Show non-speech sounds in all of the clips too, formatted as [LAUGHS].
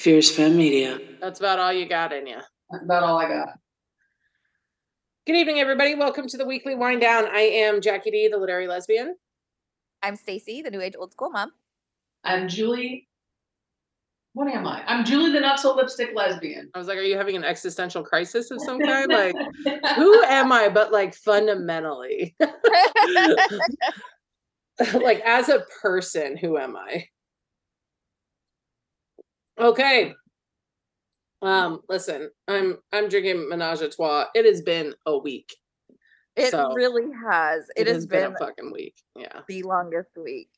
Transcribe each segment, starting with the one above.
Fierce Femme Media. That's about all you got in you. That's about all I got. Good evening, everybody. Welcome to the weekly wind down. I am Jackie D, the literary lesbian. I'm Stacy, the new age old school mom. I'm Julie. What am I? I'm Julie, the not so lipstick lesbian. I was like, are you having an existential crisis of some kind? [LAUGHS] Like, who am I? But like fundamentally, [LAUGHS] [LAUGHS] like as a person, who am I? Okay. Um, listen, I'm I'm drinking Menage a Trois. It has been a week. It So, really has. it has been, a fucking week. Yeah. the longest week.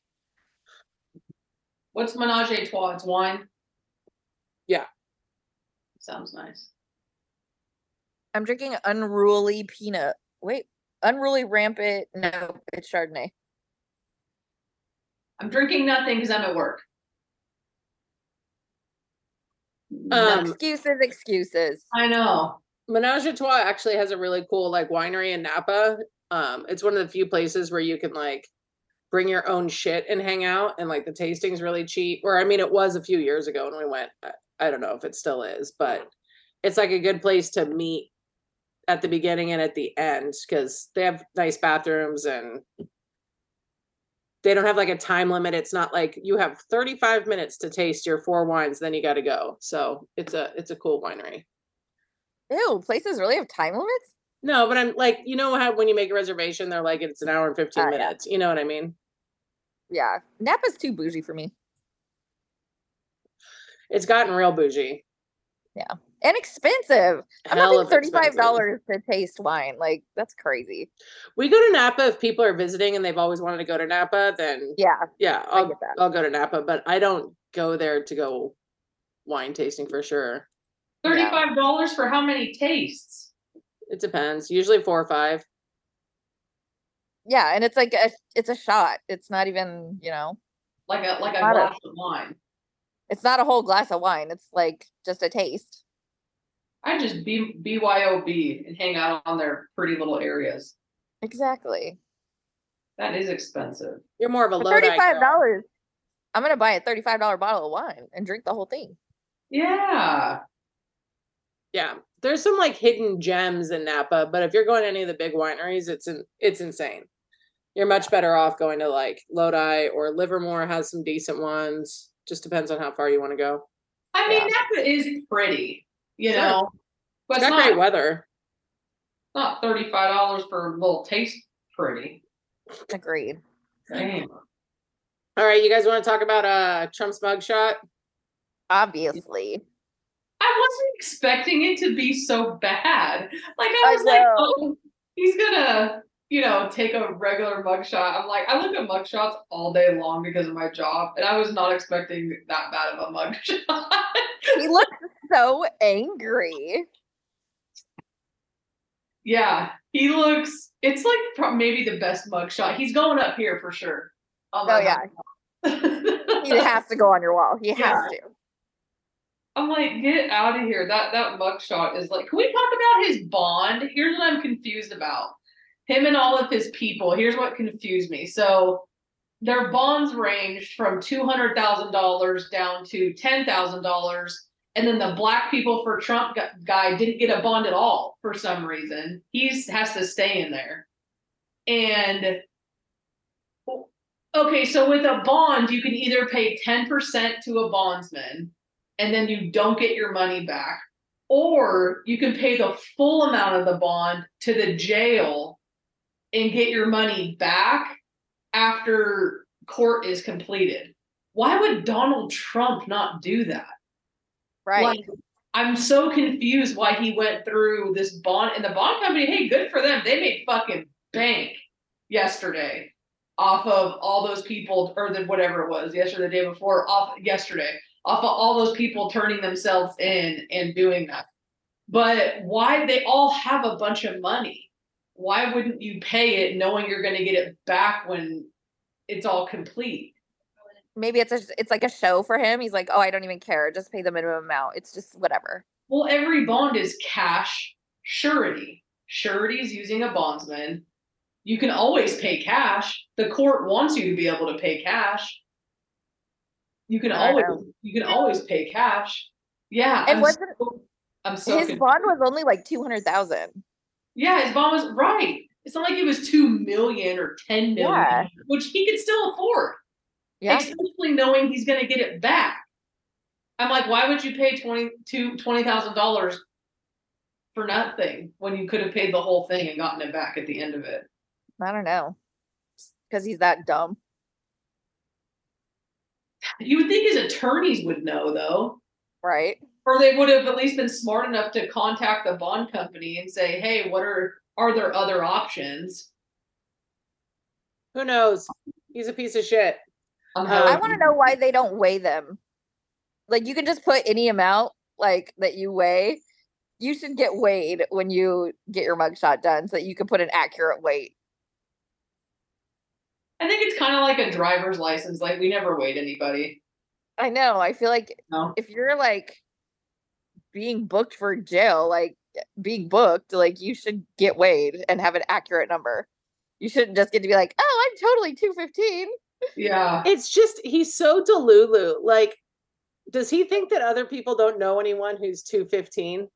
What's menage a trois? It's wine. Yeah. Sounds nice. I'm drinking unruly peanut. Wait, unruly rampant. No, it's Chardonnay. I'm drinking nothing because I'm at work. Um, excuses, excuses. I know. Menage a Trois actually has a really cool like winery in Napa. Um, it's one of the few places where you can like bring your own shit and hang out, and like the tasting's really cheap. Or I mean, it was a few years ago when we went. I, I don't know if it still is, but it's like a good place to meet at the beginning and at the end because they have nice bathrooms and they don't have like a time limit. It's not like you have 35 minutes to taste your four wines, then you got to go. So it's a it's a cool winery. Ew, places really have time limits? No, but I'm like, you know how when you make a reservation, they're like it's an hour and 15 Ah, yeah. minutes. You know what I mean? Yeah. Napa's too bougie for me. It's gotten real bougie. And expensive. I'm Hell not paying $35 to taste wine. Like, that's crazy. We go to Napa if people are visiting and they've always wanted to go to Napa, then Yeah. yeah, I I'll get that. I'll go to Napa, but I don't go there to go wine tasting for sure. Thirty-five dollars for how many tastes? It depends. Usually four or five. Yeah. And it's like a it's a shot. It's not even, you know, Like a like a Got it. glass of wine. it's not a whole glass of wine. It's like just a taste. I just B BYOB and hang out on their pretty little areas. Exactly. That is expensive. You're more of a For thirty-five dollars. I'm gonna buy a thirty-five dollar bottle of wine and drink the whole thing. Yeah. Yeah, there's some like hidden gems in Napa, but if you're going to any of the big wineries, it's in, it's insane. You're much better off going to like Lodi or Livermore has some decent ones. Just depends on how far you want to go. I mean, Yeah. Napa is pretty, you Sure. know. But It's it's not, great weather. not thirty-five dollars for a little taste pretty. Agreed. Damn. All right, you guys want to talk about uh Trump's mugshot? Obviously. I wasn't expecting it to be so bad. Like I I was like, oh, he's gonna, you know, take a regular mugshot. I'm like, I look at mugshots all day long because of my job, and I was not expecting that bad of a mugshot. He looks so angry. yeah, he looks. It's like maybe the best mugshot. He's going up here for sure. Oh my yeah. He has to go on your wall. He has Yeah. to. I'm like, get out of here. That that mugshot is like, can we talk about his bond? Here's what I'm confused about. Him and all of his people. Here's what confused me. So their bonds ranged from two hundred thousand dollars down to ten thousand dollars. And then the black people for Trump guy didn't get a bond at all for some reason. He has to stay in there. And okay, so with a bond, you can either pay 10% to a bondsman and then you don't get your money back, or you can pay the full amount of the bond to the jail and get your money back after court is completed. Why would Donald Trump not do that? Right. Like, I'm so confused why he went through this bond and the bond company. Hey, good for them. They made fucking bank yesterday off of all those people, or the whatever it was, yesterday, the day before, off yesterday, off of all those people turning themselves in and doing that. But why they all have a bunch of money? Why wouldn't you pay it knowing you're going to get it back when it's all complete? Maybe it's a it's like a show for him. He's like, oh, I don't even care. Just pay the minimum amount. It's just whatever. Well, every bond is cash surety. Surety is using a bondsman. You can always pay cash. The court wants you to be able to pay cash. You can always know. you can always pay cash. Yeah, And I'm wasn't so, I'm so his confused. bond was only like two hundred thousand. Yeah, his bond was right. It's not like it was two million or ten million, Yeah. which he could still afford. Yeah. Especially knowing he's gonna get it back. I'm like, why would you pay twenty two twenty thousand dollars for nothing when you could have paid the whole thing and gotten it back at the end of it? I don't know. Because he's that dumb. You would think his attorneys would know though. Right. Or they would have at least been smart enough to contact the bond company and say, hey, what are are there other options? Who knows? He's a piece of shit. Uh, I want to know why they don't weigh them. Like you can just put any amount like that you weigh. You should get weighed when you get your mugshot done so that you can put an accurate weight. I think it's kind of like a driver's license. Like we never weighed anybody. I know. I feel like No. if you're like being booked for jail, like being booked, like you should get weighed and have an accurate number. You shouldn't just get to be like, oh, I'm totally 215. Yeah. It's just he's so delulu. Like, does he think that other people don't know anyone who's 215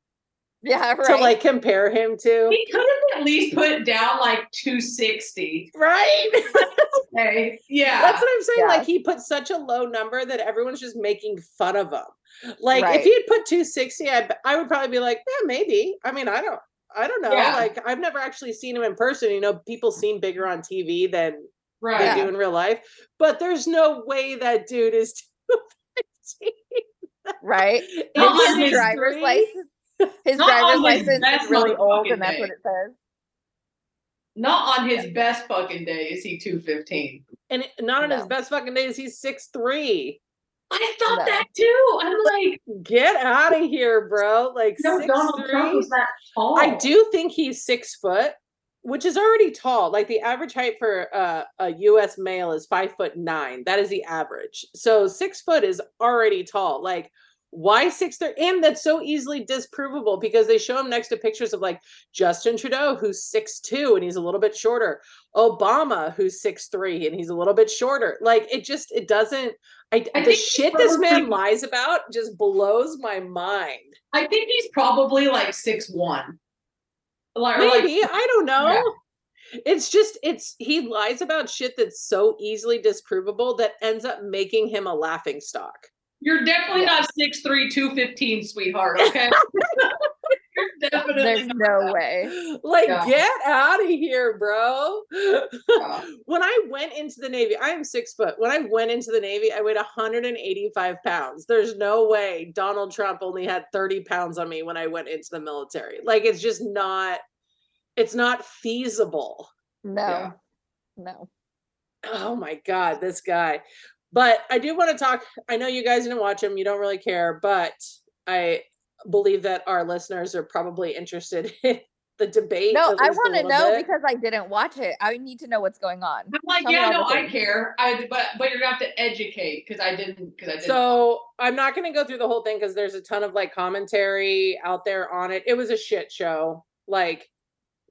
Yeah, right. to like compare him to? He could have at least put down like 260. Right? [LAUGHS] Okay. Yeah. That's what I'm saying. Yeah. Like he put such a low number that everyone's just making fun of him. Like Right. if he had put 260, I I would probably be like, yeah, maybe. I mean, I don't, I don't know. Yeah. Like I've never actually seen him in person. You know, people seem bigger on TV than right. they Yeah. do in real life. But there's no way that dude is 215. [LAUGHS] right. Maybe his his driver's three. license. His Not driver's on his license is really old, and that's what it says. Not on his best fucking day is he 215. And not on his best fucking days, he's six three. I thought No. that too. I'm like, Get out of here, bro. Like no, six Donald Trump three. was that tall. I do think he's six foot, which is already tall. Like the average height for uh, a U.S. male is five foot nine. That is the average. So six foot is already tall. Like why six three? And that's so easily disprovable because they show him next to pictures of like Justin Trudeau, who's six two and he's a little bit shorter. Obama, who's six three and he's a little bit shorter. Like it just it doesn't. I, I the shit this man lies about just blows my mind. I think he's probably like six one. Like, or like- Maybe I don't know. It's just it's he lies about shit that's so easily disprovable that ends up making him a laughing stock. you're definitely Yeah. not six three, two fifteen, sweetheart. [LAUGHS] Okay. [LAUGHS] you're definitely There's not no way. Like Yeah. get out of here, bro. Yeah. [LAUGHS] when I went into the Navy, I am six foot. When I went into the Navy, I weighed 185 pounds. There's no way Donald Trump only had 30 pounds on me when I went into the military. Like it's just not it's not feasible. No. Yeah. No. Oh my god, this guy. But I do want to talk. I know you guys didn't watch him. You don't really care, but I believe that our listeners are probably interested [LAUGHS] in the debate. No, I want to know bit. because I didn't watch it. I need to know what's going on. I'm like, Tell yeah, no, I things. care. I but but you're gonna have to educate because I didn't because I didn't. So I'm not going to go through the whole thing because there's a ton of like commentary out there on it. It was a shit show. Like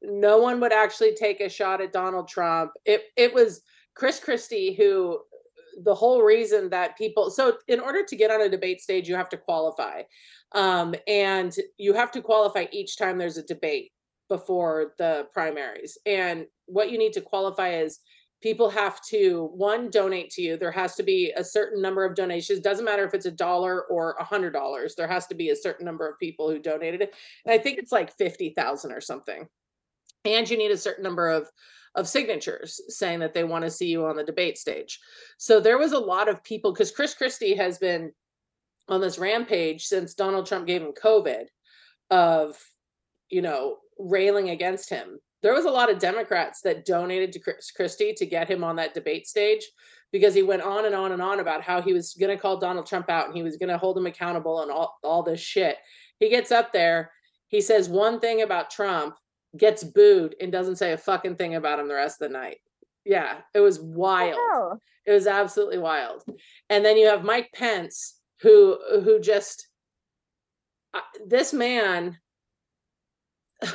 no one would actually take a shot at Donald Trump. It it was Chris Christie who the whole reason that people so in order to get on a debate stage you have to qualify. Um and you have to qualify each time there's a debate before the primaries. And what you need to qualify is people have to one donate to you. There has to be a certain number of donations. Doesn't matter if it's a dollar or a hundred dollars. There has to be a certain number of people who donated it. And i think it's like 50000 or something. And you need a certain number of of signatures saying that they want to see you on the debate stage. So there was a lot of people because chris christie has been on this rampage since donald trump gave him covid of you know railing against him there was a lot of Democrats that donated to Chris Christie to get him on that debate stage because he went on and on and on about how he was going to call Donald Trump out and he was going to hold him accountable and all, all this shit. He gets up there, he says one thing about Trump, gets booed, and doesn't say a fucking thing about him the rest of the night. Yeah, it was wild. Oh, It was absolutely wild. And then you have Mike Pence, who who just uh, this man. [SIGHS]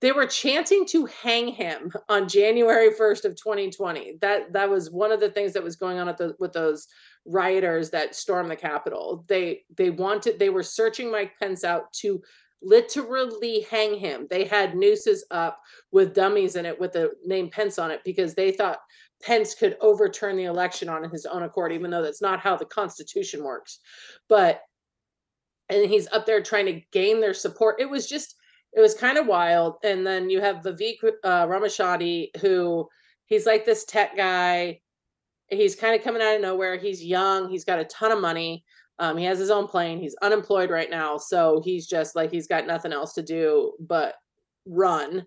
They were chanting to hang him on January 1st of 2020. That that was one of the things that was going on the, with those rioters that stormed the capitol they they wanted they were searching mike pence out to literally hang him they had nooses up with dummies in it with the name pence on it because they thought pence could overturn the election on his own accord even though that's not how the constitution works but and he's up there trying to gain their support it was just it was kind of wild and then you have vivek uh, ramachadi who he's like this tech guy he's kind of coming out of nowhere. He's young. He's got a ton of money. Um, he has his own plane. He's unemployed right now, so he's just like he's got nothing else to do but run.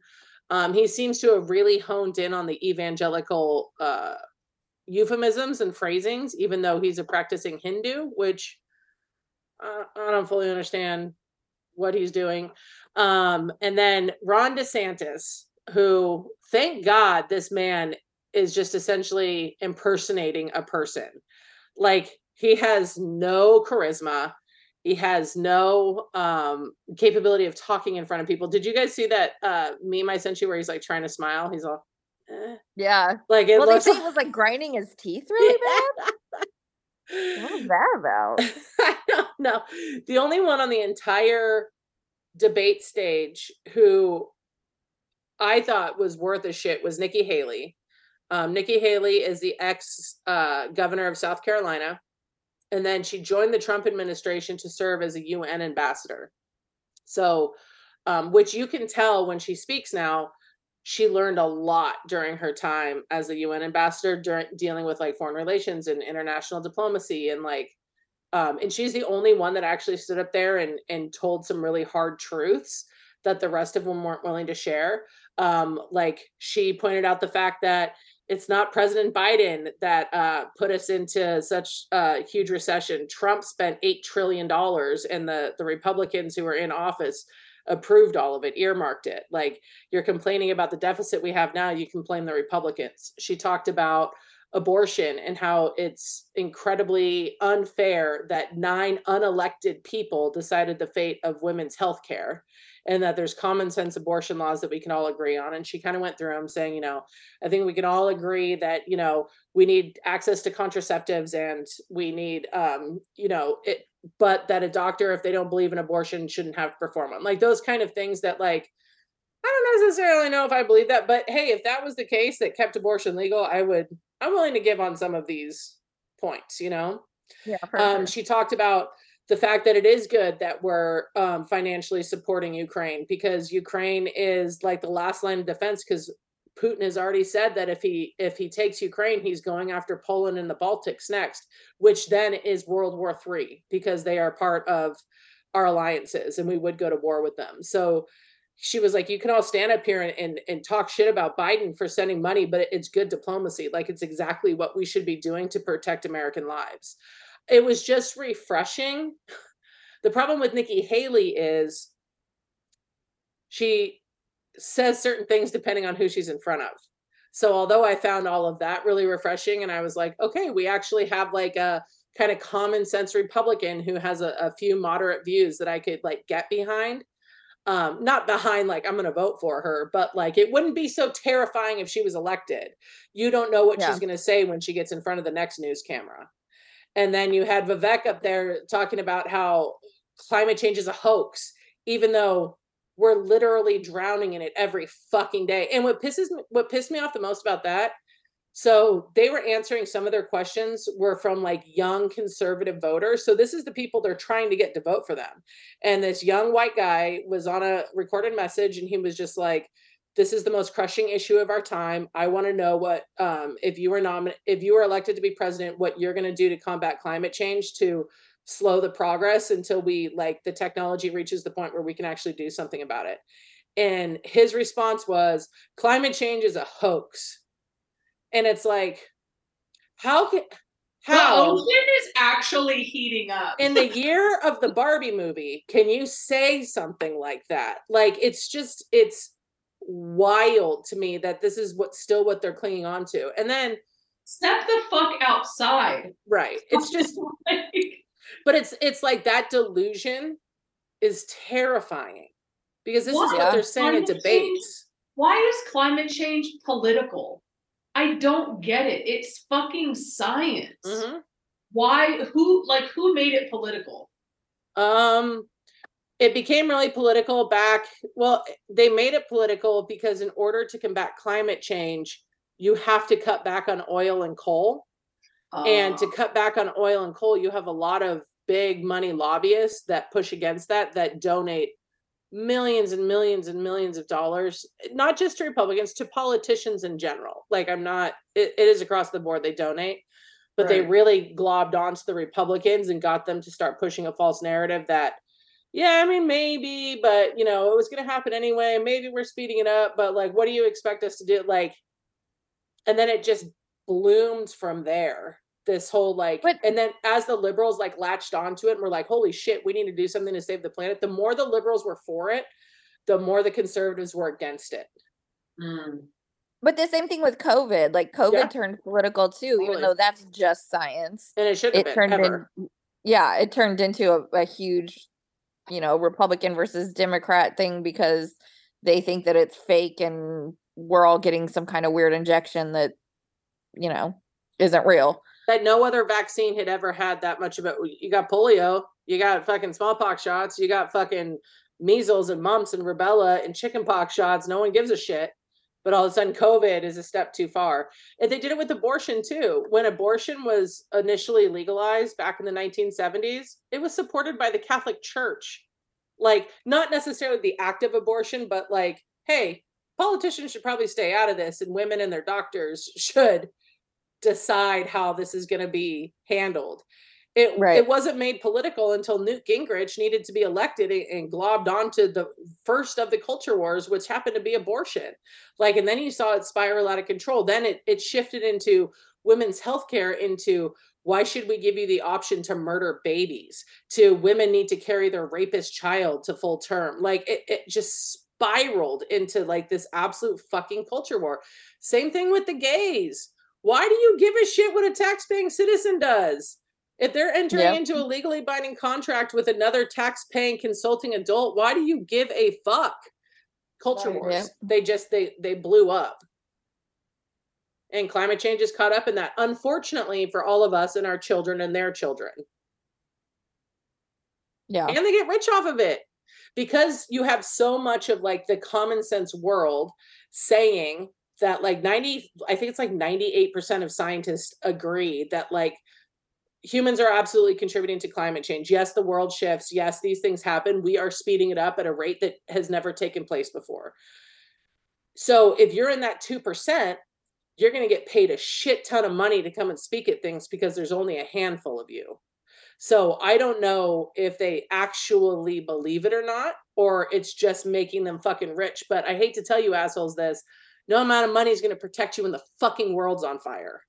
Um, he seems to have really honed in on the evangelical uh, euphemisms and phrasings, even though he's a practicing Hindu, which uh, I don't fully understand what he's doing. Um, and then Ron DeSantis, who, thank God, this man is just essentially impersonating a person. Like he has no charisma. He has no um capability of talking in front of people. Did you guys see that uh meme I sent you where he's like trying to smile? He's all eh. Yeah. Like it well, looks they say he was like grinding his teeth [LAUGHS] really bad. What was that about? [LAUGHS] I don't know. The only one on the entire debate stage who I thought was worth a shit was Nikki Haley. Um, Nikki Haley is the ex uh, governor of South Carolina. And then she joined the Trump administration to serve as a UN ambassador. So, um, which you can tell when she speaks now, she learned a lot during her time as a UN ambassador, during dealing with like foreign relations and international diplomacy and like um, and she's the only one that actually stood up there and and told some really hard truths that the rest of them weren't willing to share. Um, like she pointed out the fact that it's not President Biden that uh, put us into such a huge recession. Trump spent eight trillion dollars, and the the Republicans who were in office approved all of it, earmarked it. Like you're complaining about the deficit we have now, you can blame the Republicans. She talked about abortion and how it's incredibly unfair that nine unelected people decided the fate of women's health care and that there's common sense abortion laws that we can all agree on. And she kind of went through them saying, you know, I think we can all agree that, you know, we need access to contraceptives and we need, um, you know, it, but that a doctor, if they don't believe in abortion, shouldn't have to perform them. Like those kind of things that, like, I don't necessarily know if I believe that, but hey, if that was the case that kept abortion legal, I would, I'm willing to give on some of these points, you know? Yeah. Um, she talked about the fact that it is good that we're um, financially supporting Ukraine because Ukraine is like the last line of defense because Putin has already said that if he if he takes Ukraine, he's going after Poland and the Baltics next, which then is World War Three because they are part of our alliances and we would go to war with them. So she was like, you can all stand up here and, and, and talk shit about Biden for sending money, but it's good diplomacy. Like it's exactly what we should be doing to protect American lives it was just refreshing. [LAUGHS] The problem with Nikki Haley is she says certain things depending on who she's in front of. So although I found all of that really refreshing and I was like, okay, we actually have like a kind of common sense Republican who has a, a few moderate views that I could like get behind. Um, not behind like I'm going to vote for her, but like it wouldn't be so terrifying if she was elected. You don't know what Yeah. she's going to say when she gets in front of the next news camera. And then you had Vivek up there talking about how climate change is a hoax, even though we're literally drowning in it every fucking day. And what pisses me, what pissed me off the most about that, so they were answering some of their questions were from like young conservative voters. So this is the people they're trying to get to vote for them. And this young white guy was on a recorded message and he was just like, this is the most crushing issue of our time. I want to know what um, if you were nomin- if you were elected to be president, what you're going to do to combat climate change to slow the progress until we like the technology reaches the point where we can actually do something about it. And his response was, climate change is a hoax. And it's like, how can The how ocean is actually heating up. in the [LAUGHS] year of the Barbie movie, can you say something like that? Like it's just it's wild to me that this is what still what they're clinging on to. And then Step the fuck outside. right, it's just [LAUGHS] Like, but it's it's like that delusion is terrifying because this is what they're saying in debates. why is climate change political? I don't get it. It's fucking science. Mhm. why who like who made it political? Um, it became really political back. Well, they made it political because in order to combat climate change, you have to cut back on oil and coal. and to Uh, cut back on oil and coal, you have a lot of big money lobbyists that push against that, that donate millions and millions and millions of dollars, not just to Republicans, to politicians in general. Like, I'm not, it, it is across the board, they donate. But they really globbed onto the Republicans and got them to start pushing a false narrative that, yeah, I mean, maybe, but you know, it was going to happen anyway. Maybe we're speeding it up, but like, what do you expect us to do? Like, and then it just bloomed from there this whole like But- and then as the liberals like latched onto it and were like holy shit we need to do something to save the planet the more the liberals were for it the more the conservatives were against it mm, But the same thing with COVID. Like COVID Yeah. turned political too, Totally. even though that's just science. and it shouldn't It been turned ever in yeah, it turned into a, a huge, you know, Republican versus Democrat thing because they think that it's fake and we're all getting some kind of weird injection that, you know, isn't real. That no other vaccine had ever had that much of it you got polio you got fucking smallpox shots you got fucking measles and mumps and rubella and chickenpox shots no one gives a shit. But all of a sudden covid is a step too far. And they did it with abortion too. When abortion was initially legalized back in the 1970s it was supported by the catholic church. Like not necessarily the act of abortion but like hey politicians should probably stay out of this and women and their doctors [LAUGHS] should decide how this is going to be handled. It Right. it wasn't made political until Newt Gingrich needed to be elected and, globbed onto the first of the culture wars, which happened to be abortion. Like, and then you saw it spiral out of control. Then it it shifted into women's health care into why should we give you the option to murder babies to women need to carry their rapist child to full term like it, it just spiraled into like this absolute fucking culture war same thing with the gays why do you give a shit what a tax-paying citizen does? If they're entering Yep. into a legally binding contract with another tax-paying consulting adult, why do you give a fuck? Culture wars. Yep. They just they they blew up. And climate change is caught up in that, unfortunately, for all of us and our children and their children. Yeah. and they get rich off of it because you have so much of like the common sense world saying that like 90 i think it's like 98% of scientists agree that like humans are absolutely contributing to climate change. Yes the world shifts. Yes these things happen. We are speeding it up at a rate that has never taken place before. So if you're in that 2% you're going to get paid a shit ton of money to come and speak at things because there's only a handful of you. So I don't know if they actually believe it or not, or it's just making them fucking rich. But I hate to tell you assholes this no amount of money is going to protect you when the fucking world's on fire.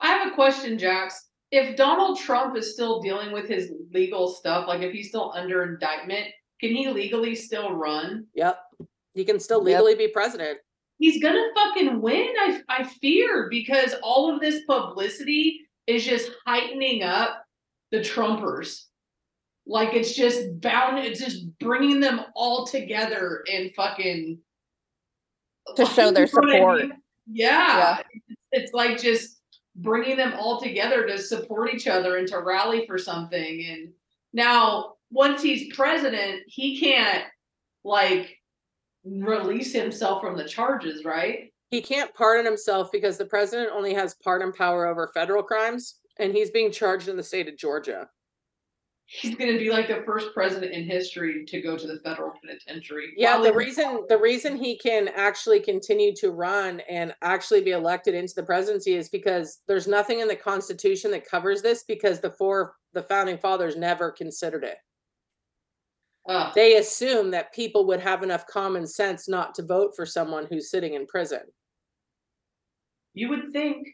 I have a question, Jax. If Donald Trump is still dealing with his legal stuff, like if he's still under indictment, can he legally still run? Yep. He can still Yep. legally be president. He's gonna fucking win. I I fear because all of this publicity is just heightening up the Trumpers. Like it's just bound. It's just bringing them all together and fucking To show their You know what I support. mean? Yeah, It's, it's like just bringing them all together to support each other and to rally for something. And now, once he's president, he can't like release himself from the charges, right? He can't pardon himself because the president only has pardon power over federal crimes, and he's being charged in the state of Georgia. He's going to be like the first president in history to go to the federal penitentiary. Yeah, the reason the reason he can actually continue to run and actually be elected into the presidency is because there's nothing in the Constitution that covers this because the four the founding fathers never considered it. Ugh. They assume that people would have enough common sense not to vote for someone who's sitting in prison. you would think,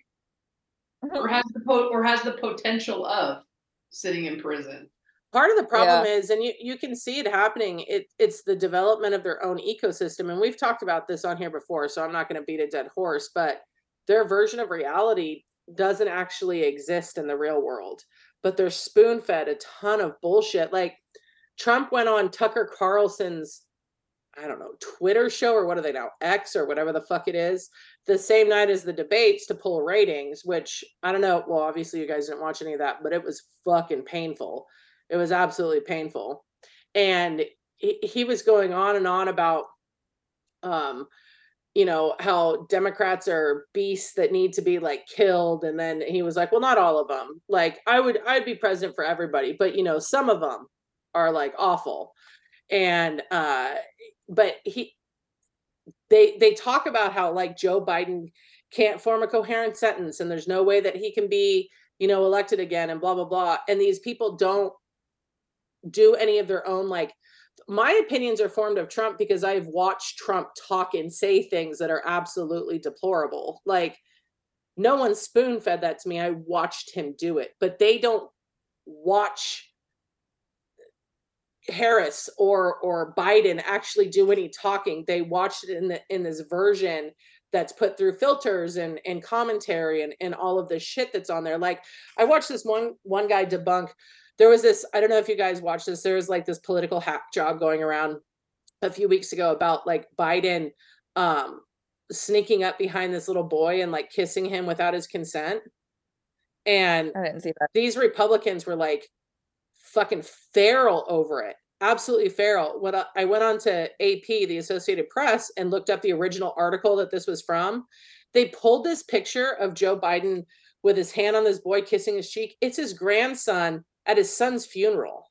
or [LAUGHS] has the po- or has the potential of sitting in prison. Part of the problem is, and you, you can see it happening, it, it's the development of their own ecosystem. And we've talked about this on here before, so I'm not going to beat a dead horse, but their version of reality doesn't actually exist in the real world. But they're spoon fed a ton of bullshit. Like Trump went on Tucker Carlson's, I don't know, Twitter show or what are they now? X or whatever the fuck it is, the same night as the debates to pull ratings, which I don't know. Well, obviously you guys didn't watch any of that, but it was fucking painful. It was absolutely painful. And he, he was going on and on about um you know how democrats are beasts that need to be like killed. And then he was like well not all of them like i would i'd be president for everybody but you know some of them are like awful. And uh but he they they talk about how like joe biden can't form a coherent sentence and there's no way that he can be you know elected again and blah blah blah. And these people don't do any of their own like my opinions are formed of Trump because I've watched Trump talk and say things that are absolutely deplorable. Like no one spoon fed that to me. I watched him do it, but they don't watch Harris or or Biden actually do any talking. They watched it in the in this version that's put through filters and and commentary and and all of the shit that's on there. Like I watched this one one guy debunk there was this i don't know if you guys watched this there was like this political hack job going around a few weeks ago about like biden um sneaking up behind this little boy and like kissing him without his consent. And I didn't see that. these republicans were like fucking feral over it absolutely feral. When I, I went on to ap the associated press and looked up the original article that this was from. They pulled this picture of joe biden with his hand on this boy kissing his cheek. It's his grandson at his son's funeral.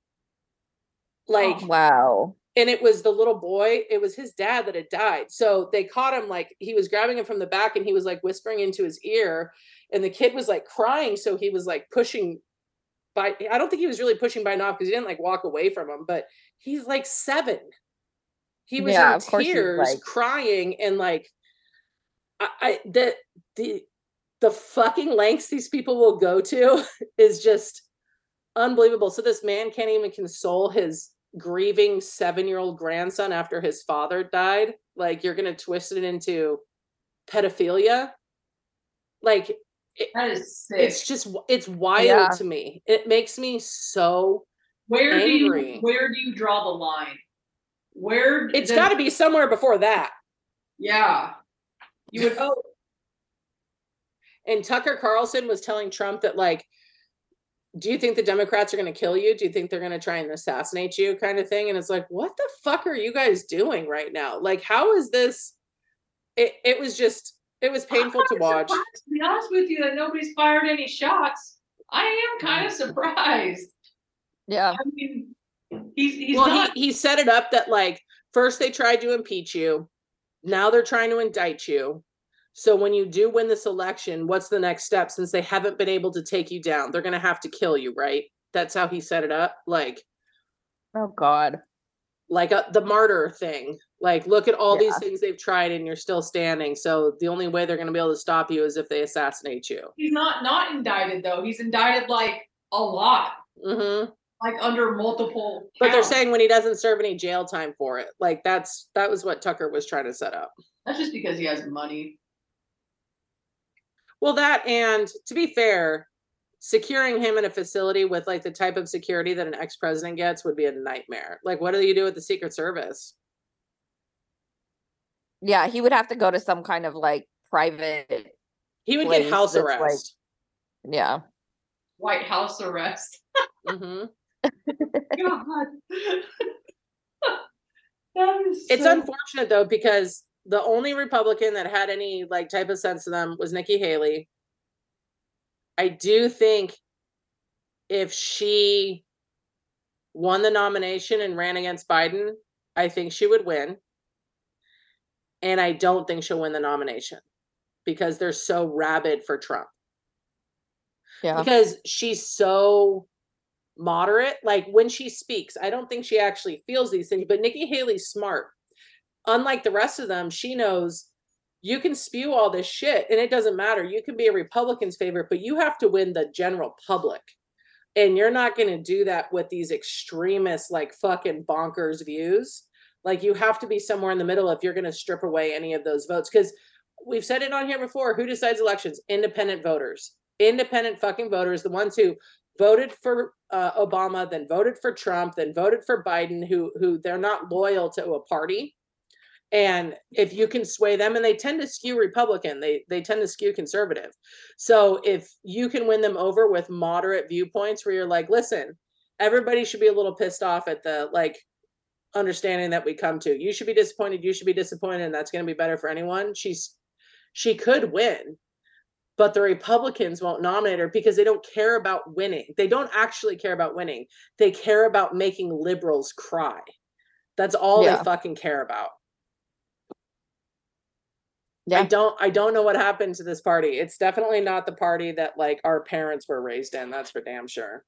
Oh, like, Oh, wow. and it was the little boy, it was his dad that had died. So they caught him like he was grabbing him from the back and he was like whispering into his ear. And the kid was like crying. So he was like pushing by, I don't think he was really pushing by off because he didn't like walk away from him, but he's like seven. He was Yeah, in of course he's, tears, like- crying, and like, I, I the the the fucking lengths these people will go to [LAUGHS] is just unbelievable. So this man can't even console his grieving seven-year-old grandson after his father died. Like you're gonna twist it into pedophilia. Like That is sick. it's just it's wild Yeah. to me. It makes me so where do you angry. where do you draw the line? Where it's does- got to be somewhere before that. yeah. You would oh And Tucker Carlson was telling Trump that like do you think the Democrats are going to kill you? Do you think they're going to try and assassinate you kind of thing? And it's like, what the fuck are you guys doing right now? Like how is this it it was just it was painful to I'm watch. to be honest with you, that nobody's fired any shots. I am kind of mm. surprised. Yeah. I mean, he's he's well, not. he, he set it up that like first they tried to impeach you, now they're trying to indict you. So when you do win this election, what's the next step? Since they haven't been able to take you down, they're gonna have to kill you, right? That's how he set it up. Like Oh God. like a, the martyr thing. Like, look at all these things they've tried, and you're still standing. So the only way they're going to be able to stop you is if they assassinate you. he's not not indicted though. He's indicted like a lot, hmm like under multiple. But they're saying when he doesn't serve any jail time for it, like that's that was what Tucker was trying to set up. that's just because he has money. Well, that and to be fair, securing him in a facility with like the type of security that an ex president gets would be a nightmare. Like, what do you do with the Secret Service? Yeah, he would have to go to some kind of like private. He would Place get house that's, like- arrest. Yeah. White House arrest. [LAUGHS] hmm God. [LAUGHS] that is It's so- unfortunate though because the only Republican that had any like type of sense to them was Nikki Haley. I do think if she won the nomination and ran against Biden, I think she would win. And I don't think she'll win the nomination because they're so rabid for Trump. Yeah. Because she's so moderate. Like when she speaks, I don't think she actually feels these things, but Nikki Haley's smart. Unlike the rest of them, she knows you can spew all this shit and it doesn't matter. You can be a Republican's favorite, but you have to win the general public. And you're not going to do that with these extremist, like fucking bonkers views. Like you have to be somewhere in the middle if you're going to strip away any of those votes. Because we've said it on here before who decides elections? Independent voters. Independent fucking voters, the ones who voted for uh, Obama, then voted for Trump, then voted for Biden, who who they're not loyal to a party. And if you can sway them, and they tend to skew Republican, they they tend to skew conservative. So if you can win them over with moderate viewpoints where you're like, listen, everybody should be a little pissed off at the like understanding that we come to. You should be disappointed, you should be disappointed, and that's gonna be better for anyone. She's she could win, but the Republicans won't nominate her because they don't care about winning. They don't actually care about winning. They care about making liberals cry. That's all Yeah. they fucking care about. Yeah. I don't I don't know what happened to this party. It's definitely not the party that like our parents were raised in, that's for damn sure.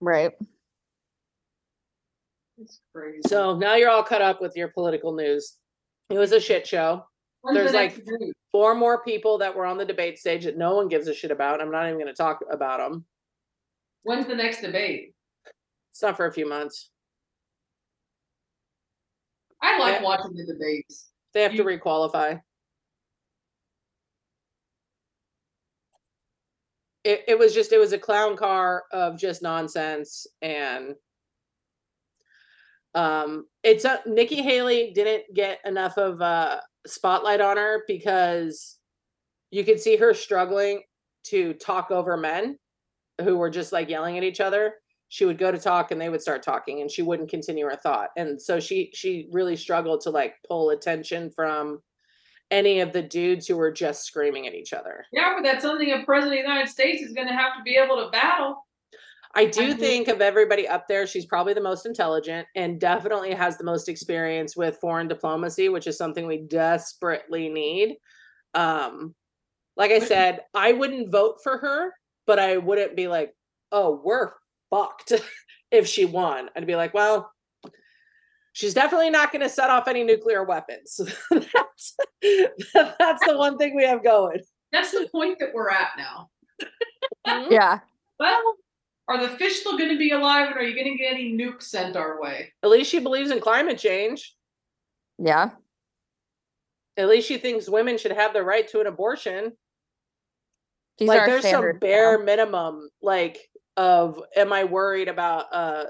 Right. It's crazy. So now you're all cut up with your political news. It was a shit show. When's there's the like- next debate? Four more people that were on the debate stage that no one gives a shit about. I'm not even going to talk about them. when's the next debate? It's not for a few months. I like Yeah. watching the debates. They have to requalify. It it was just it was a clown car of just nonsense and um it's a Nikki Haley didn't get enough of a spotlight on her because you could see her struggling to talk over men who were just like yelling at each other. She would go to talk and they would start talking and she wouldn't continue her thought. And so she she really struggled to like pull attention from any of the dudes who were just screaming at each other. Yeah, but that's something a president of the United States is going to have to be able to battle. i do mean- think of everybody up there she's probably the most intelligent and definitely has the most experience with foreign diplomacy which is something we desperately need. Um like i said i wouldn't vote for her but i wouldn't be like oh we're fucked [LAUGHS] if she won. I'd be like well she's definitely not going to set off any nuclear weapons [LAUGHS] that's, that's the one thing we have going That's the point that we're at now. Yeah. Well, are the fish still going to be alive, and are you going to get any nukes sent our way? at least she believes in climate change Yeah. at least she thinks women should have the right to an abortion These like are there's some standards now. bare minimum like of am i worried about uh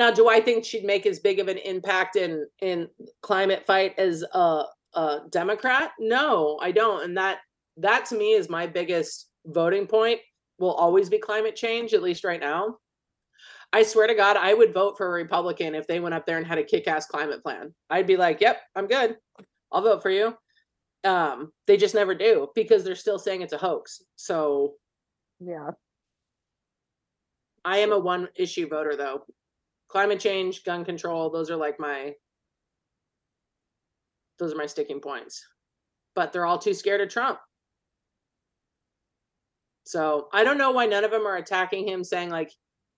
now do i think she'd make as big of an impact in in climate fight as a, a democrat? No i don't and that that to me is my biggest voting point. Will always be climate change at least right now. I swear to god i would vote for a republican if they went up there and had a kick-ass climate plan. I'd be like yep i'm good. I'll vote for you. Um they just never do because they're still saying it's a hoax so Yeah. i am a one issue voter though climate change gun control those are like my those are my sticking points. But they're all too scared of trump. So i don't know why none of them are attacking him saying like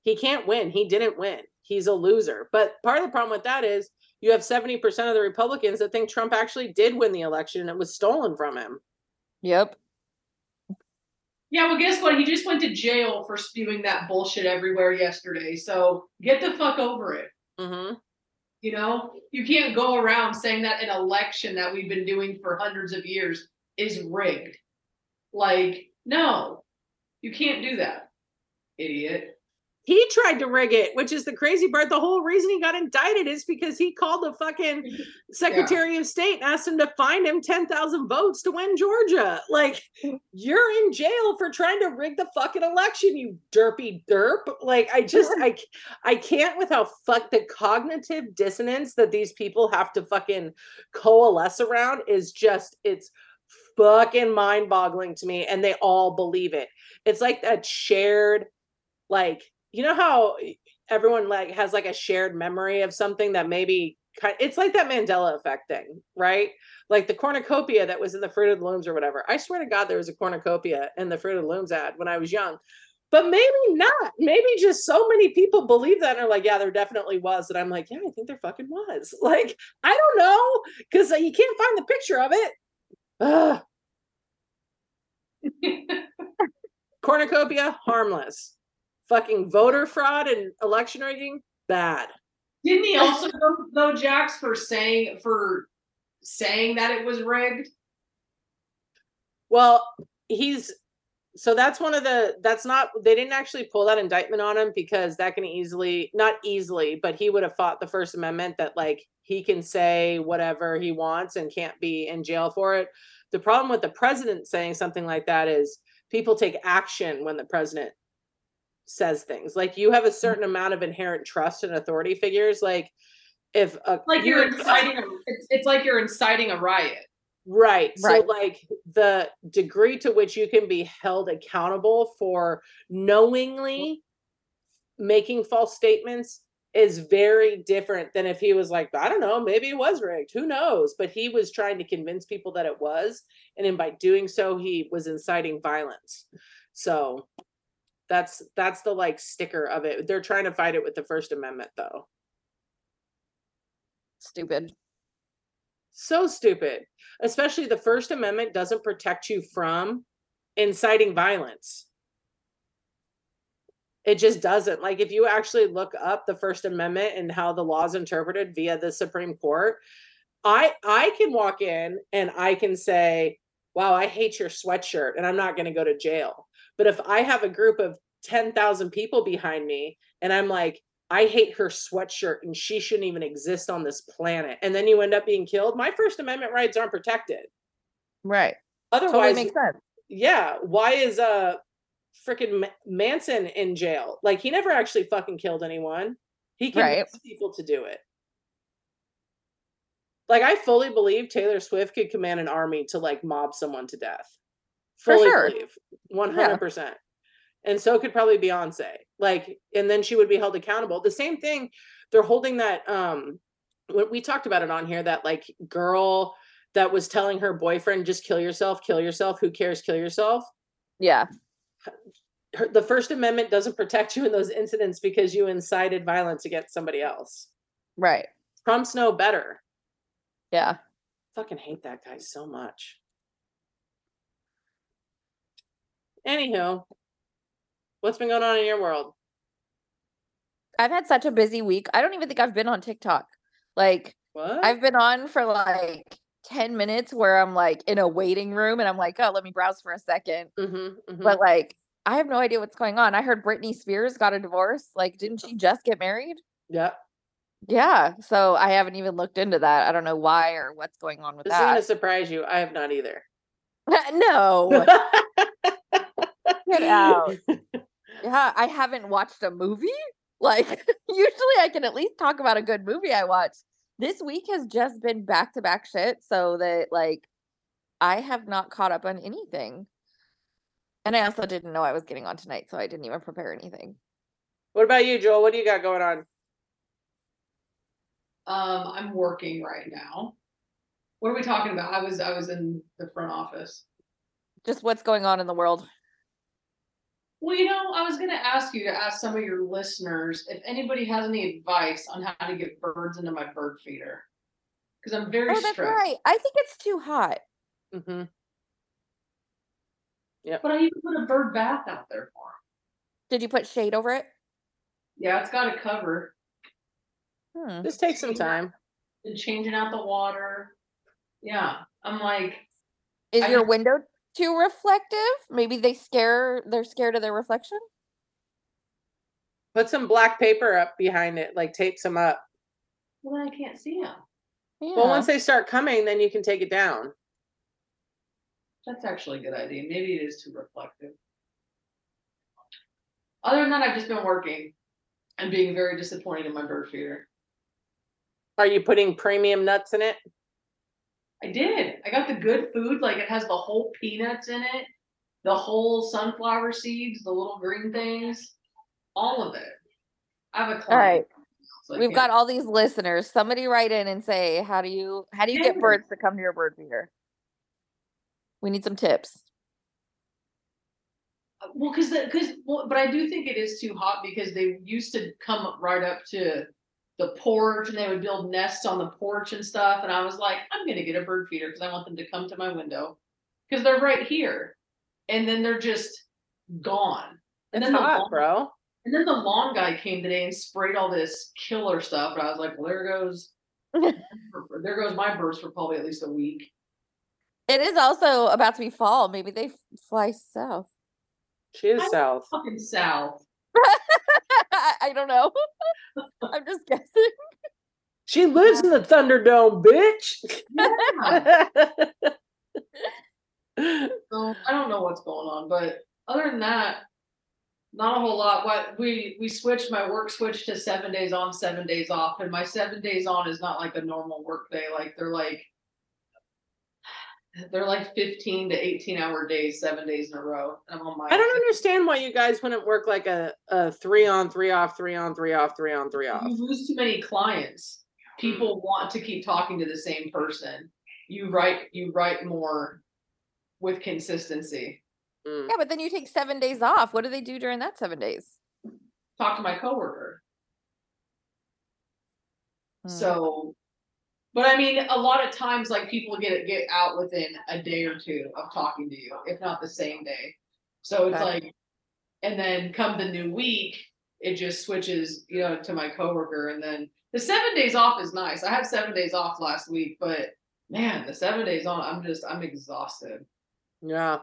he can't win. He didn't win. He's a loser. But part of the problem with that is you have 70% of the republicans that think trump actually did win the election and it was stolen from him. Yep. Yeah, well, guess what? He just went to jail for spewing that bullshit everywhere yesterday. So get the fuck over it. hmm You know, you can't go around saying that an election that we've been doing for hundreds of years is rigged. Like, no, you can't do that, idiot. He tried to rig it, which is the crazy part. The whole reason he got indicted is because he called the fucking [LAUGHS] Secretary of State and asked him to find him 10,000 votes to win Georgia. Like, [LAUGHS] you're in jail for trying to rig the fucking election, you derpy derp. Like, I just, i can't with how fuck the cognitive dissonance that these people have to fucking coalesce around is just, it's fucking mind boggling to me. And they all believe it. It's like that shared, like, you know how everyone like has like a shared memory of something that maybe kind it's like that Mandela effect thing, right? Like the cornucopia that was in the Fruit of the Looms or whatever. I swear to God, there was a cornucopia in the Fruit of the Looms ad when I was young. But maybe not. Maybe just so many people believe that and are like, yeah, there definitely was. And I'm like, yeah, I think there fucking was. [LAUGHS] Like, I don't know. Because uh, you can't find the picture of it. Ugh. [LAUGHS] Cornucopia, harmless. Fucking voter fraud and election rigging, bad. Didn't he [LAUGHS] also go though, Jax, for saying for saying that it was rigged? Well, he's so that's one of the that's not they didn't actually pull that indictment on him because that can easily not easily but he would have fought the first amendment that like he can say whatever he wants and can't be in jail for it the problem with the president saying something like that is people take action when the president says things like you have a mm-hmm. certain amount of inherent trust in authority figures like if a, Like you're inciting a, it's, it's like you're inciting a riot. Right. So Right. like the degree to which you can be held accountable for knowingly mm-hmm. making false statements is very different than if he was like, I don't know, maybe it was rigged. Who knows? But he was trying to convince people that it was. And then by doing so, he was inciting violence. So that's that's the like sticker of it. They're trying to fight it with the First Amendment though. Stupid. So stupid. Especially the First Amendment doesn't protect you from inciting violence. It just doesn't. Like if you actually look up the First Amendment and how the law is interpreted via the Supreme Court, I I can walk in and I can say, "Wow, I hate your sweatshirt," and I'm not going to go to jail. But if I have a group of 10,000 people behind me and I'm like, I hate her sweatshirt and she shouldn't even exist on this planet. And then you end up being killed. My First Amendment rights aren't protected. Right. Otherwise, Totally makes sense. yeah. Why is uh freaking Manson in jail? Like he never actually fucking killed anyone. He Right. people to do it. Like I fully believe Taylor Swift could command an army to like mob someone to death. For Fully sure. believe. 100%. And so could probably Beyonce. Like and then she would be held accountable. The same thing they're holding that um when we talked about it on here that like girl that was telling her boyfriend just kill yourself, kill yourself, who cares, kill yourself. Yeah. Her, the First Amendment doesn't protect you in those incidents because you incited violence against somebody else. Right. Trump's no better. Yeah. Fucking hate that guy so much. Anywho, what's been going on in your world? I've had such a busy week. I don't even think I've been on TikTok. Like What? I've been on for like 10 minutes where I'm like in a waiting room and I'm like, oh, let me browse for a 2nd mm-hmm, But like I have no idea what's going on. I heard Britney Spears got a divorce. Like, didn't she just get married? yeah. Yeah. So I haven't even looked into that. I don't know why or what's going on with This is gonna that. surprise you. I have not either. [LAUGHS] no. [LAUGHS] Get [LAUGHS] out. Yeah, I haven't watched a movie. Like [LAUGHS] usually I can at least talk about a good movie I watched. This week has just been back to back shit so that like I have not caught up on anything. And I also didn't know I was getting on tonight, so I didn't even prepare anything. What about you, Joel? What do you got going on? Um, I'm working right now. What are we talking about? I was I was in the front office. Just what's going on in the world. Well, you know, I was gonna ask you to ask some of your listeners if anybody has any advice on how to get birds into my bird feeder. Because I'm very Oh, that's stressed. right. I think it's too hot. Mm-hmm. Yeah. But I even put a bird bath out there for 'em. Did you put shade over it? Yeah, it's got a cover. Hmm. Just take some time. And changing out the water. Yeah. I'm like, Is I your just- window too reflective? Maybe they scare they're scared of their reflection? Put some black paper up behind it, like tape some up. well, then I can't see them. Yeah. Well, once they start coming, then you can take it down. That's actually a good idea. Maybe it is too reflective. Other than that, I've just been working and being very disappointed in my bird feeder. Are you putting premium nuts in it? I did. I got the good food. Like it has the whole peanuts in it, the whole sunflower seeds, the little green things, all of it. I have a client. All right. so We've got all these listeners. Somebody write in and say, how do you how do you get birds to come to your bird feeder? We need some tips. Uh, well, because because well, but I do think it is too hot because they used to come right up to the porch and they would build nests on the porch and stuff. And I was like, I'm gonna get a bird feeder because I want them to come to my window because they're right here, and then they're just gone. And It's then the hot, lawn- bro. And then the lawn guy came today and sprayed all this killer stuff, and I was like, well, there goes, [LAUGHS] there goes my birds for probably at least a week. It is also about to be fall. Maybe they fly south. She is I- south. Fucking South. [LAUGHS] I, I don't know. [LAUGHS] I'm just guessing. She lives in the Thunderdome, bitch. Yeah. So I don't know what's going on, but other than that, not a whole lot. What we we switched my work switched to seven days on, seven days off, and my seven days on is not like a normal work day. Like they're like they're like fifteen to eighteen hour days, seven days in a row. I'm on my I don't understand why you guys wouldn't work like a, a three on, three off, three on, three off, three on, three off. You lose too many clients. People want to keep talking to the same person. You write you write more with consistency. Mm. Yeah, but then you take seven days off. What do they do during that seven days? Talk to my coworker. Hmm. So, but I mean, a lot of times, like people get it get out within a day or two of talking to you, if not the same day. So it's Okay. like, and then come the new week, it just switches, you know, to my coworker, and then the seven days off is nice. I had seven days off last week, but man, the seven days on, I'm just, I'm exhausted. Yeah,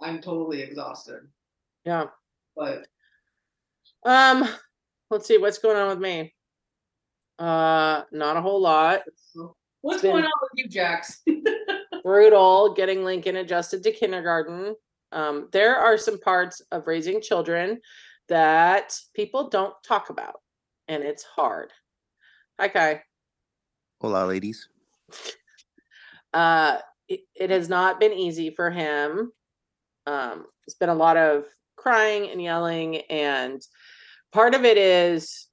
I'm totally exhausted. yeah. But Um, let's see what's going on with me. Uh, not a whole lot. what's been- going on with you, Jax? [LAUGHS] Brutal getting Lincoln adjusted to kindergarten. Um, there are some parts of raising children that people don't talk about, and it's hard. Hi, Kai. Hola, ladies. Uh, it, it has not been easy for him. Um, it's been a lot of crying and yelling, and part of it is,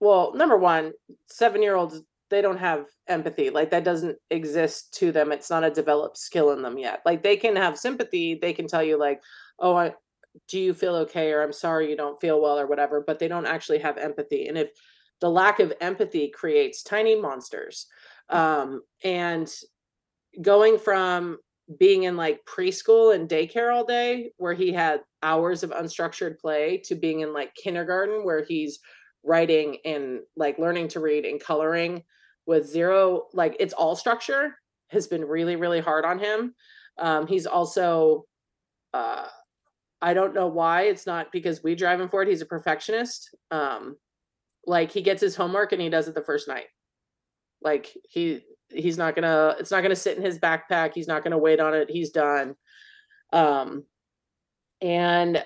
well, number one, seven year olds they don't have empathy like that doesn't exist to them it's not a developed skill in them yet like they can have sympathy they can tell you like oh i do you feel okay? or i'm sorry you don't feel well or whatever but they don't actually have empathy and if the lack of empathy creates tiny monsters um and going from being in like preschool and daycare all day where he had hours of unstructured play to being in like kindergarten where he's writing and like learning to read and coloring with zero like it's all structure has been really really hard on him. Um he's also uh i don't know why it's not because we drive him for it he's a perfectionist. Um like he gets his homework and he does it the first night. Like he he's not gonna it's not gonna sit in his backpack he's not gonna wait on it he's done. Um and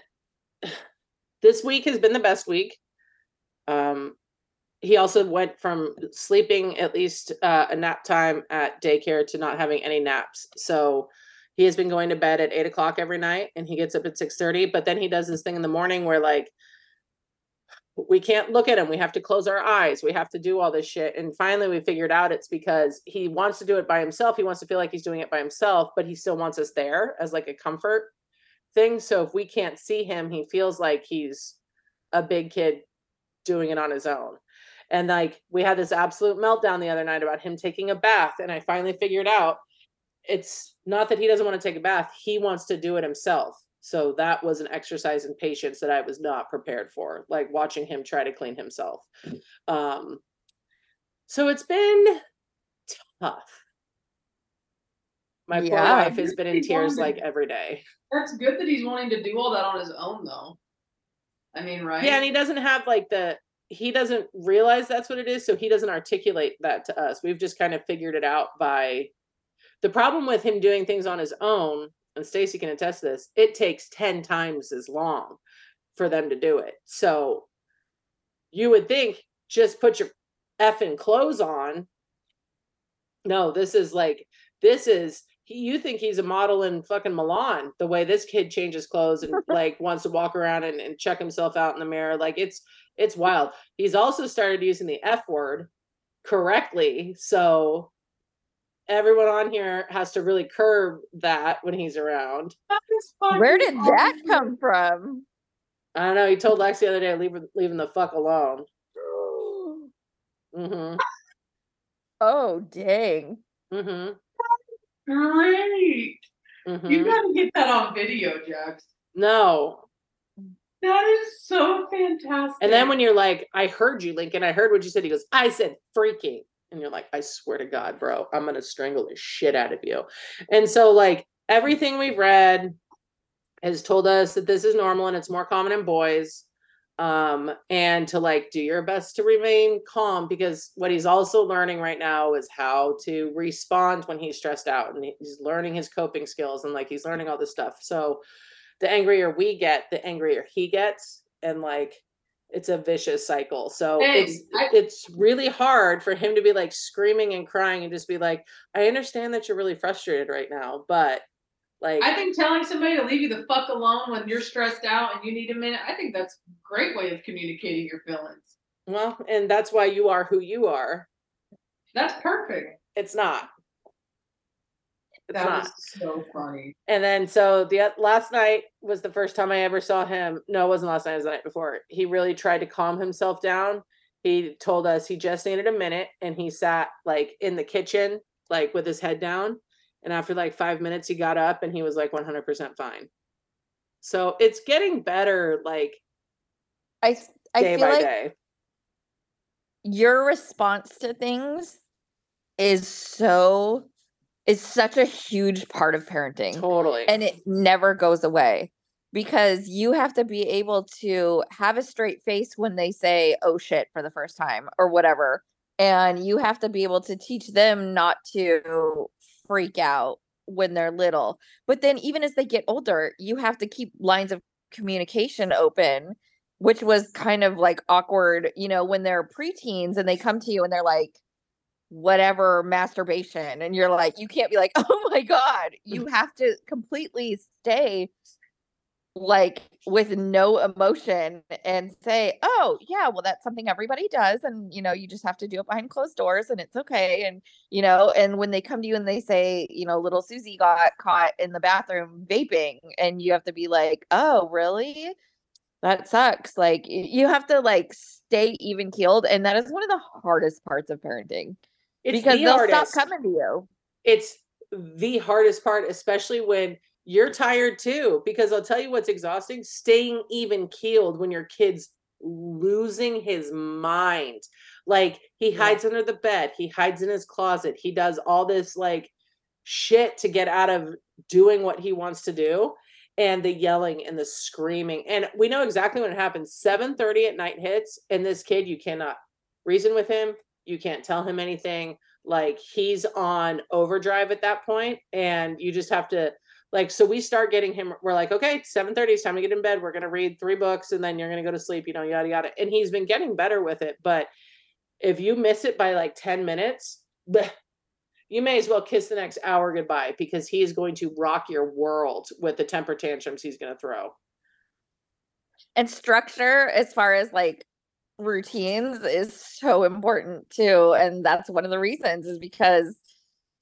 [SIGHS] this week has been the best week um he also went from sleeping at least uh, a nap time at daycare to not having any naps. So he has been going to bed at eight o'clock every night and he gets up at 6.30 but then he does this thing in the morning where like we can't look at him. We have to close our eyes. We have to do all this shit. And finally we figured out it's because he wants to do it by himself. He wants to feel like he's doing it by himself but he still wants us there as like a comfort thing. So if we can't see him he feels like he's a big kid doing it on his own and like we had this absolute meltdown the other night about him taking a bath and i finally figured out it's not that he doesn't want to take a bath he wants to do it himself so that was an exercise in patience that i was not prepared for like watching him try to clean himself um so it's been tough my poor Yeah. wife has been in tears wanted- like every day That's good that he's wanting to do all that on his own, though. I mean, right? yeah and he doesn't have like the he doesn't realize that's what it is so he doesn't articulate that to us. We've just kind of figured it out by the problem with him doing things on his own and stacy can attest to this it takes 10 times as long for them to do it. So you would think just put your effing clothes on. No this is like this is he, you think he's a model in fucking Milan the way this kid changes clothes and [LAUGHS] like wants to walk around and, and check himself out in the mirror. Like it's it's wild. He's also started using the f word correctly so everyone on here has to really curb that when he's around. That is fucking Where did that come from? i don't know. He told lex the other day leave leaving the fuck alone. [GASPS] Mm-hmm. Oh, dang. mm-hmm Great. mm-hmm You gotta get that on video, Jax. no That is so fantastic. And then when you're like, I heard you, Lincoln, I heard what you said. He goes, I said freaking. And you're like, I swear to God, bro, I'm going to strangle the shit out of you. And so, like, everything we've read, has told us that this is normal and it's more common in boys. Um, and to like do your best to remain calm because what he's also learning right now is how to respond when he's stressed out and he's learning his coping skills and like he's learning all this stuff. So the angrier we get, the angrier he gets. And like it's a vicious cycle. So Hey, it's I- it's really hard for him to be like screaming and crying and just be like, I understand that you're really frustrated right now, but like I think telling somebody to leave you the fuck alone when you're stressed out and you need a minute, I think that's a great way of communicating your feelings. well, and that's why you are who you are. That's perfect. It's not. It's That not. was so funny. And then so the last night was the first time I ever saw him. No, it wasn't last night, it was the night before. He really tried to calm himself down. He told us he just needed a minute and he sat like in the kitchen, like with his head down. And after like five minutes, he got up and he was like 100% fine. So it's getting better, like I, day feel by like day. your response to things is so is such a huge part of parenting. Totally. and it never goes away because you have to be able to have a straight face when they say oh shit for the first time or whatever and you have to be able to teach them not to freak out when they're little but then even as they get older you have to keep lines of communication open which was kind of like awkward you know when they're preteens and they come to you and they're like whatever masturbation and you're like you can't be like [LAUGHS] oh my god mm. you have to completely stay like with no emotion and say oh yeah well that's something everybody does and you know you just have to do it behind closed doors and it's okay and you know and when they come to you and they say you know little susie got caught in the bathroom vaping and you have to be like oh really that sucks like you have to like stay even keeled and that is one of the hardest parts of parenting It's because the they'll hardest. stop coming to you. it's the hardest part, especially when you're tired too. Because I'll tell you what's exhausting staying even keeled when your kid's losing his mind. Like he Yeah. hides under the bed, he hides in his closet, he does all this like shit to get out of doing what he wants to do. And the yelling and the screaming. And we know exactly when it happens. 7:30 at night hits, and this kid, you cannot reason with him, you can't tell him anything like he's on overdrive at that point and you just have to like so we start getting him we're like okay 7:30 it's time to get in bed we're going to read three books and then you're going to go to sleep you know yada yada and he's been getting better with it but if you miss it by like 10 minutes bleh, you may as well kiss the next hour goodbye because he is going to rock your world with the temper tantrums he's going to throw And structure, as far as like routines, is so important too. And that's one of the reasons is because,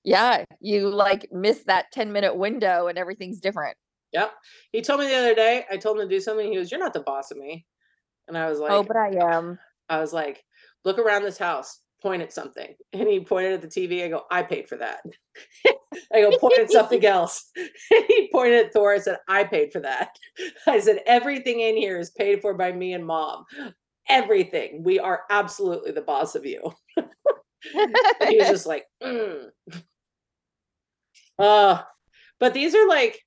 yeah, you like miss that 10 minute window and everything's different. yep he told me the other day i told him to do something he goes you're not the boss of me and i was like oh, but I am. I was like, look around this house, point at something. [LAUGHS] And he pointed at the TV. I go, I paid for that. [LAUGHS] I go, point at something [LAUGHS] else. And he pointed at Thor. I said, I paid for that. I said, everything in here is paid for by me and mom. Everything. We are absolutely the boss of you. he was just like, mm. Uh, but these are like,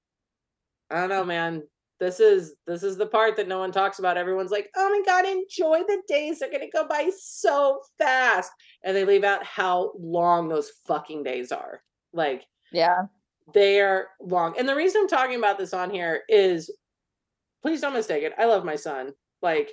I don't know, man. This is this is the part that no one talks about. Everyone's like, "Oh my god, enjoy the days. They're gonna go by so fast," and they leave out how long those fucking days are. Like yeah. they are long. And the reason I'm talking about this on here is, please don't mistake it. I love my son. Like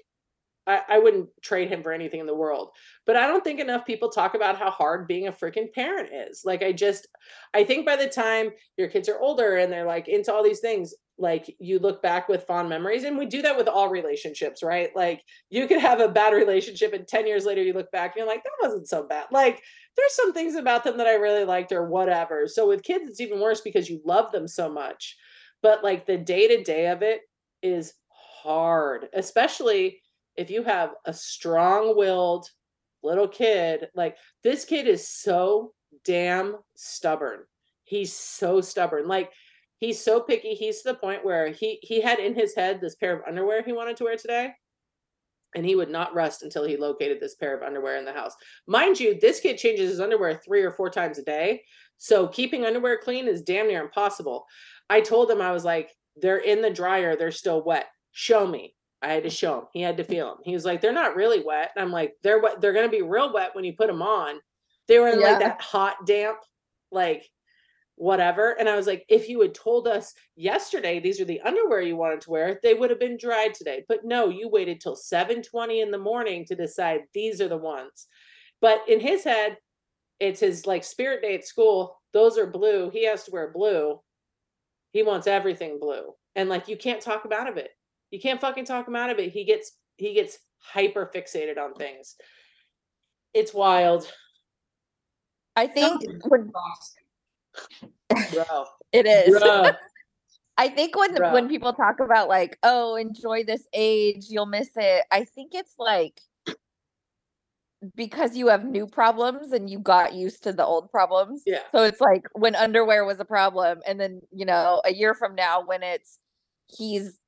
I, I wouldn't trade him for anything in the world. But I don't think enough people talk about how hard being a freaking parent is. Like I just I think by the time your kids are older and they're like into all these things, like you look back with fond memories. And we do that with all relationships, right? Like you could have a bad relationship and 10 years later you look back and you're like, that wasn't so bad. Like there's some things about them that I really liked or whatever. So with kids, it's even worse because you love them so much. But like the day to day of it is hard, especially if you have a strong willed little kid. Like this kid is so damn stubborn. He's so stubborn. Like he's so picky. He's to the point where he he had in his head this pair of underwear he wanted to wear today and he would not rest until he located this pair of underwear in the house. Mind you, this kid changes his underwear three or four times a day. So keeping underwear clean is damn near impossible. I told him, I was like, they're in the dryer, they're still wet. Show me. I had to show him. He had to feel them. He was like, they're not really wet. And I'm like, they're wet. They're gonna be real wet when you put them on. They were in Yeah. like that hot, damp, like whatever. And I was like, if you had told us yesterday these are the underwear you wanted to wear, they would have been dried today. But no, you waited till 7:20 in the morning to decide these are the ones. But in his head, it's his like spirit day at school. Those are blue. He has to wear blue. He wants everything blue. And like you can't talk him out of it. You can't fucking talk him out of it. He gets he gets hyper fixated on things. It's wild, I think when it is. [LAUGHS] I think when Bruh. when people talk about like, oh, enjoy this age, you'll miss it. I think it's like because you have new problems and you got used to the old problems. Yeah. So it's like when underwear was a problem, and then you know, a year from now when it's he's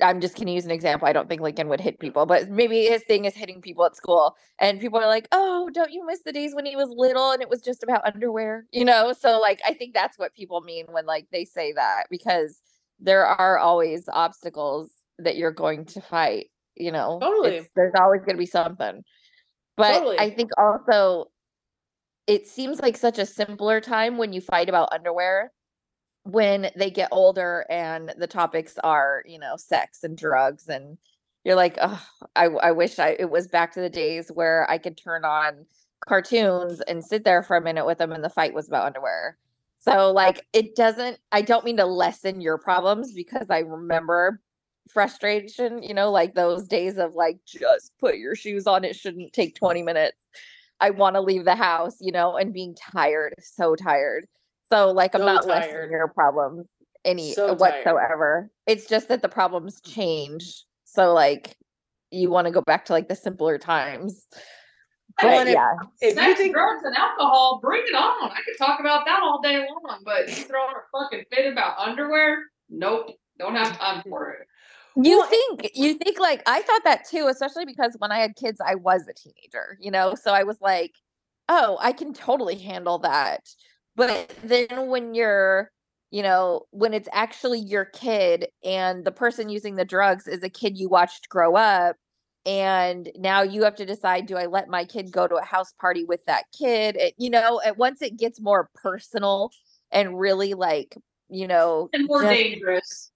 I'm just gonna use an example. I don't think Lincoln would hit people, but maybe his thing is hitting people at school. And people are like, Oh, don't you miss the days when he was little and it was just about underwear? You know? So like I think that's what people mean when like they say that because there are always obstacles that you're going to fight, you know. Totally. It's- there's always gonna be something. But Totally. I think also it seems like such a simpler time when you fight about underwear when they get older and the topics are you know sex and drugs and you're like oh I, I wish i it was back to the days where i could turn on cartoons and sit there for a minute with them and the fight was about underwear. So like it doesn't i don't mean to lessen your problems because i remember frustration you know like those days of like just put your shoes on it shouldn't take 20 minutes. I want to leave the house you know and being tired so tired so like i'm So not tired. lessening your problems any So tired. whatsoever it's just that the problems change so like you want to go back to like the simpler times Well, but if- yeah If you think drugs, and alcohol, bring it on. I could talk about that all day long, but you throwing a fucking fit about underwear? Nope. Don't have time for it. You Well, think you think like I thought that too, especially because when I had kids, I was a teenager, you know, so I was like, oh, I can totally handle that. But then when you're, you know, when it's actually your kid and the person using the drugs is a kid you watched grow up, and now you have to decide, do I let my kid go to a house party with that kid? It, you know, and once it gets more personal and really like, you know, And more just- dangerous.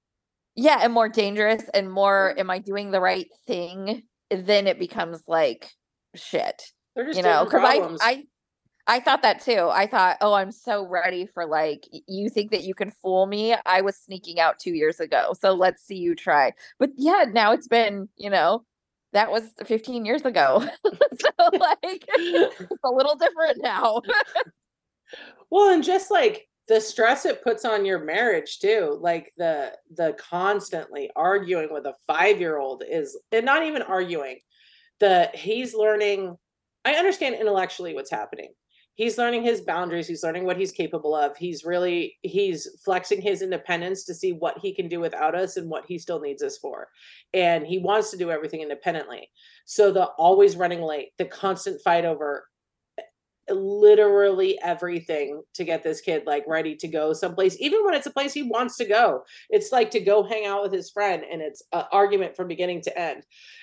yeah and more dangerous and more mm-hmm. am i doing the right thing then it becomes like shit they're just you know because i i i thought that too i thought oh i'm so ready for like you think that you can fool me i was sneaking out two years ago so let's see you try but yeah now it's been you know that was 15 years ago [LAUGHS] so like it's a little different now [LAUGHS] Well, and just like the stress it puts on your marriage too, like the the constantly arguing with a five year old is, and not even arguing. The he's learning. I understand intellectually what's happening. He's learning his boundaries. He's learning what he's capable of. He's really he's flexing his independence to see what he can do without us and what he still needs us for. And he wants to do everything independently. So the always running late, the constant fight over eh, literally everything to get this kid like ready to go someplace even when it's a place he wants to go it's like to go hang out with his friend and it's an argument from beginning to end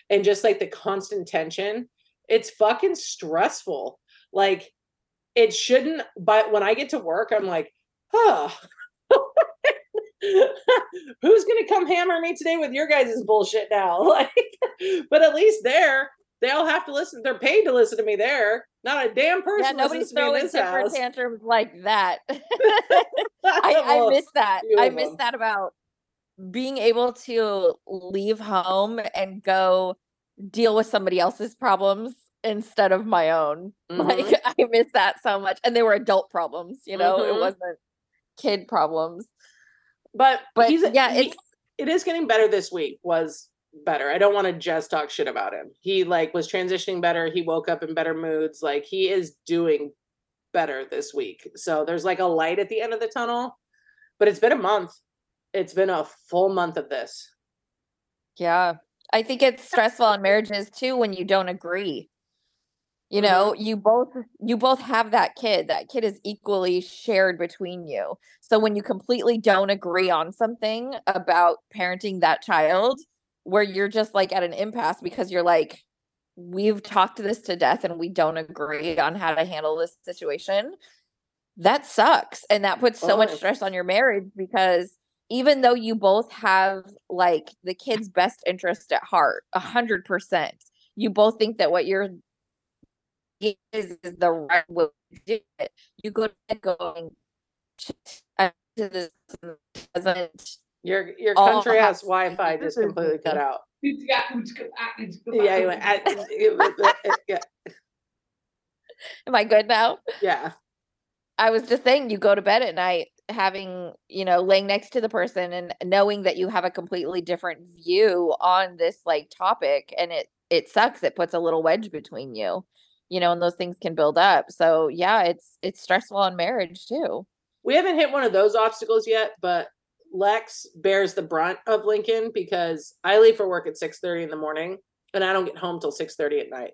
and just like the constant tension it's fucking stressful like it shouldn't but when i get to work i'm like huh. [LAUGHS] Who's gonna come hammer me today with your guys' bullshit now? [LAUGHS] Like but at least there they all have to listen they're paid to listen to me there. Not a damn person yeah nobody's listens to me in throwing temper tantrums like that. [LAUGHS] I, I miss that. I miss that about being able to leave home and go deal with somebody else's problems instead of my own. Mhm. [LAUGHS] Like I miss that so much. And they were adult problems, you know, Mhm. it wasn't kid problems. but But he's yeah, he- it's it is getting better this week was better i don't want to just talk shit about him he like was transitioning better he woke up in better moods like he is doing better this week so there's like a light at the end of the tunnel but it's been a month it's been a full month of this yeah. I think it's stressful on marriages too when you don't agree. You Mhm. know, you both you both have that kid. That kid is equally shared between you. So when you completely don't agree on something about parenting that child, where you're just like at an impasse because you're like, we've talked this to death and we don't agree on how to handle this situation. That sucks. And that puts so much Oh. stress on your marriage because even though you both have like the kid's best interest at heart, a hundred percent, you both think that what you're is, is the right way to do it. You go to bed going, "Shit, I did this doesn't Your your country have house Wi-Fi just completely cut out. Ah, Yeah, you went, I- it was- yeah, am I good now? yeah. I was just saying you go to bed at night having, you know, laying next to the person and knowing that you have a completely different view on this like topic and it it sucks. It puts a little wedge between you. You know, and those things can build up. So yeah, it's it's stressful on marriage too. We haven't hit one of those obstacles yet, but Lex bears the brunt of Lincoln because I leave for work at 6:30 in the morning and I don't get home till 6:30 at night.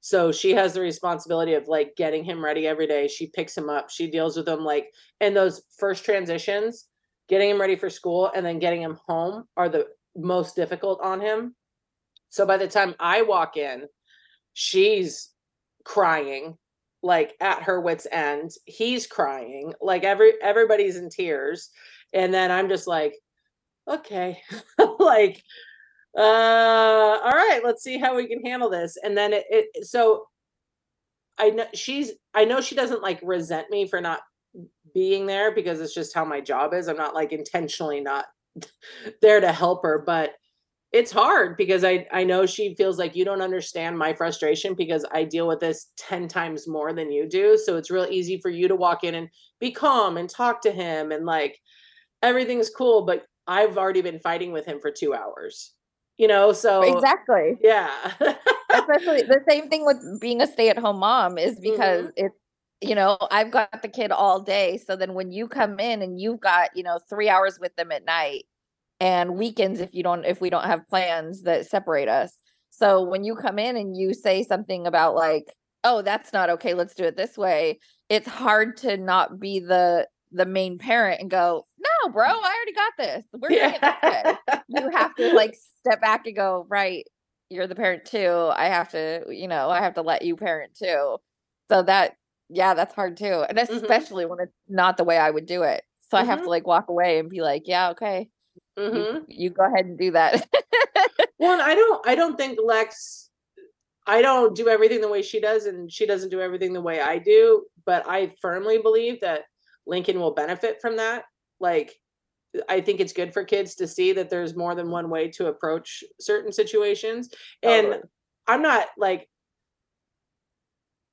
So she has the responsibility of like getting him ready every day. She picks him up. She deals with him like and those first transitions, getting him ready for school and then getting him home are the most difficult on him. So by the time I walk in, she's crying like at her wits end. He's crying like every everybody's in tears. And then i'm just like okay. [LAUGHS] Like uh all right let's see how we can handle this. And then it, it so i know she's i know she doesn't like resent me for not being there because it's just how my job is. I'm not like intentionally not [LAUGHS] there to help her but it's hard because I I know she feels like you don't understand my frustration because I deal with this 10 times more than you do. So it's real easy for you to walk in and be calm and talk to him and like everything's cool, but I've already been fighting with him for 2 hours. You know, so Exactly. yeah. especially the same thing with being a stay-at-home mom is because Mhm. it's you know i've got the kid all day so then when you come in and you've got you know three hours with them at night and weekends if you don't if we don't have plans that separate us. So when you come in and you say something about like oh that's not okay let's do it this way it's hard to not be the the main parent and go no bro i already got this. We're doing it this way. You have to like [LAUGHS] step back and go right you're the parent too. I have to you know i have to let you parent too. So that yeah that's hard too and Mhm. especially when it's not the way i would do it. So i have to like walk away and be like yeah okay You, mm-hmm. you go ahead and do that [LAUGHS] Well, I don't I don't think Lex I don't do everything the way she does and she doesn't do everything the way I do, but I firmly believe that Lincoln will benefit from that. Like I think it's good for kids to see that there's more than one way to approach certain situations. And. I'm not like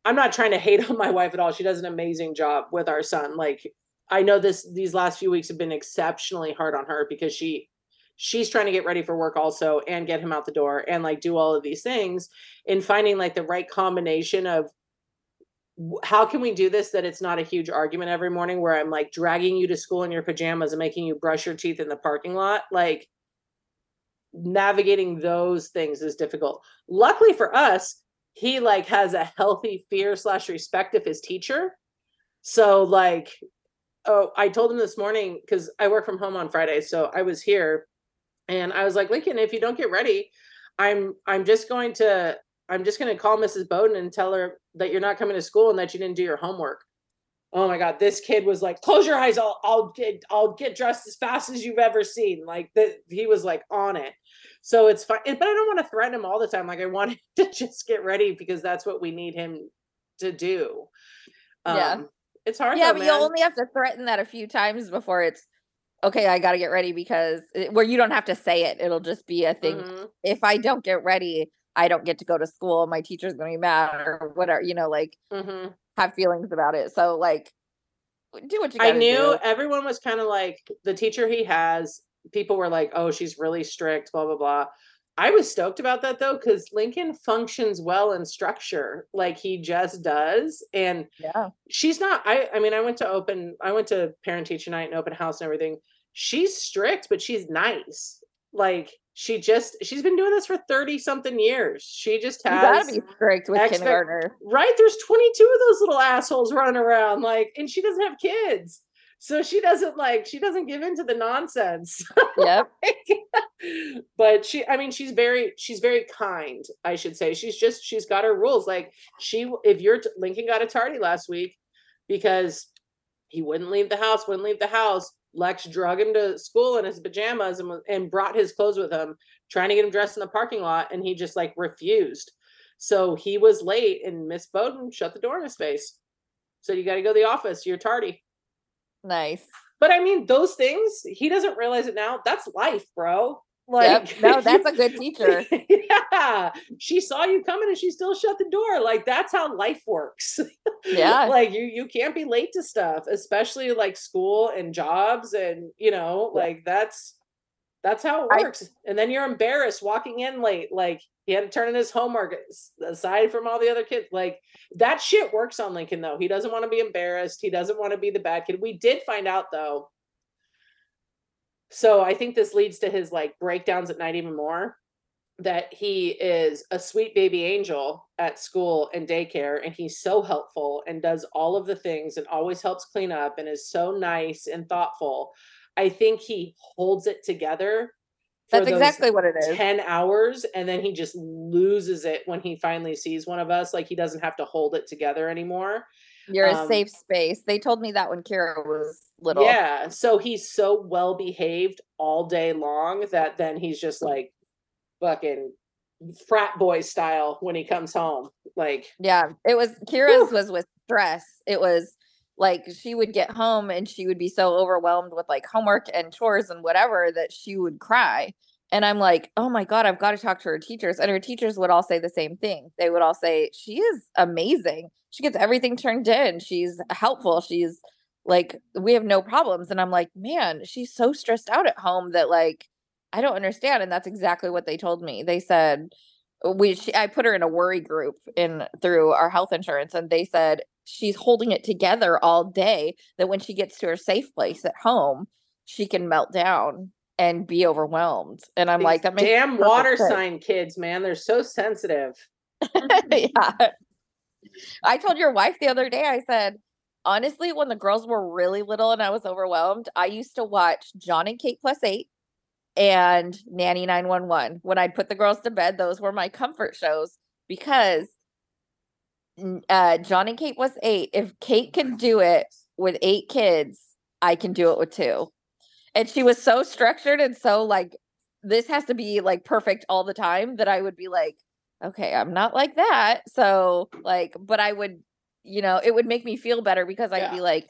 I'm not trying to hate on my wife at all. She does an amazing job with our son. Like I know this these last few weeks have been exceptionally hard on her because she she's trying to get ready for work also and get him out the door and like do all of these things and finding like the right combination of how can we do this that it's not a huge argument every morning where I'm like dragging you to school in your pajamas and making you brush your teeth in the parking lot? Like navigating those things is difficult. Luckily for us he like has a healthy fear slash respect of his teacher. So like oh i told him this morning because i work from home on friday so i was here and i was like lincoln if you don't get ready i'm i'm just going to i'm just going to call mrs bowden and tell her that you're not coming to school and that you didn't do your homework. Oh my god this kid was like close your eyes i'll i'll get i'll get dressed as fast as you've ever seen like that he was like on it. So it's fine but i don't want to threaten him all the time like i want [LAUGHS] him to just get ready because that's what we need him to do. Yeah. Um, it's hard yeah though, but man. you only have to threaten that a few times before it's okay i gotta get ready because it- where you don't have to say it it'll just be a thing Mhm. if i don't get ready i don't get to go to school my teacher's gonna be mad or whatever you know like Mhm. have feelings about it so like do what you I knew do. everyone was kind of like the teacher he has. People were like, "Oh, she's really strict." Blah blah blah. I was stoked about that though, because Lincoln functions well in structure, like he just does, and yeah she's not. I I mean, I went to open. I went to parent teacher night and open house and everything. She's strict, but she's nice. Like she just she's been doing this for 30 something years. She just You has gotta be strict with expect- kindergartner. right there's 22 of those little assholes running around like and she doesn't have kids. So she doesn't like she doesn't give into the nonsense. Yep. [LAUGHS] but she i mean she's very she's very kind i should say. She's just she's got her rules. Like she if you're lincoln got a tardy last week because he wouldn't leave the house wouldn't leave the house. Lex drug him to school in his pajamas and, and brought his clothes with him trying to get him dressed in the parking lot and he just like refused. So he was late and miss bowden shut the door in his face. So you got to go to the office. You're tardy Nice. but I mean, those things, he doesn't realize it now. That's life, bro. Yep. Like, No, [LAUGHS] that's a good teacher. [LAUGHS] yeah. She saw you coming and she still shut the door. Like, that's how life works. [LAUGHS] Yeah. like you you can't be late to stuff, especially like school and jobs and you know, Yeah. like that's that's how it I- works. and then you're embarrassed walking in late. Like he had to turn in his homework aside from all the other kids. Like that shit works on Lincoln though. He doesn't want to be embarrassed. He doesn't want to be the bad kid. We did find out though. So I think this leads to his like breakdowns at night even more. That he is a sweet baby angel at school and daycare, and he's so helpful and does all of the things and always helps clean up and is so nice and thoughtful. I think he holds it together. That's exactly what it is. 10 hours and then he just loses it when he finally sees one of us like he doesn't have to hold it together anymore You're a um, safe space. They told me that when Kira was little. yeah so he's so well behaved all day long that then he's just like fucking frat boy style when he comes home like Yeah, it was Kira's was with stress. It was like she would get home and she would be so overwhelmed with like homework and chores and whatever that she would cry. And I'm like, oh my God, I've got to talk to her teachers. And her teachers would all say the same thing. They would all say, she is amazing. She gets everything turned in. She's helpful. She's like, we have no problems. And I'm like, man, she's so stressed out at home that like, I don't understand. And that's exactly what they told me. They said, we she, I put her in a worry group in through our health insurance and they said she's holding it together all day that when she gets to her safe place at home she can melt down and be overwhelmed and I'm these like that damn water sense. sign kids man they're so sensitive [LAUGHS] yeah. I told your wife the other day, I said, honestly, when the girls were really little and I was overwhelmed, I used to watch Jon and Kate plus eight and Nanny 911. When I'd put the girls to bed, those were my comfort shows because uh, Jon and Kate was eight. If Kate can do it with eight kids, I can do it with two. And she was so structured and so like, this has to be like perfect all the time that I would be like, okay, I'm not like that. So, like, but I would, you know, it would make me feel better because I'd Yeah. be like,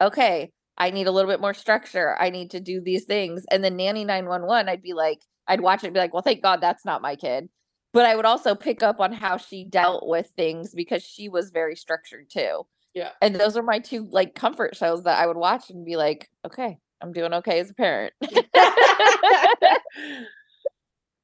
okay, I need a little bit more structure. I need to do these things. And then Nanny 911, I'd be like, I'd watch it and be like, well, thank God that's not my kid. But I would also pick up on how she dealt with things because she was very structured too. Yeah. And those are my two like comfort shows that I would watch and be like, okay, I'm doing okay as a parent. [LAUGHS]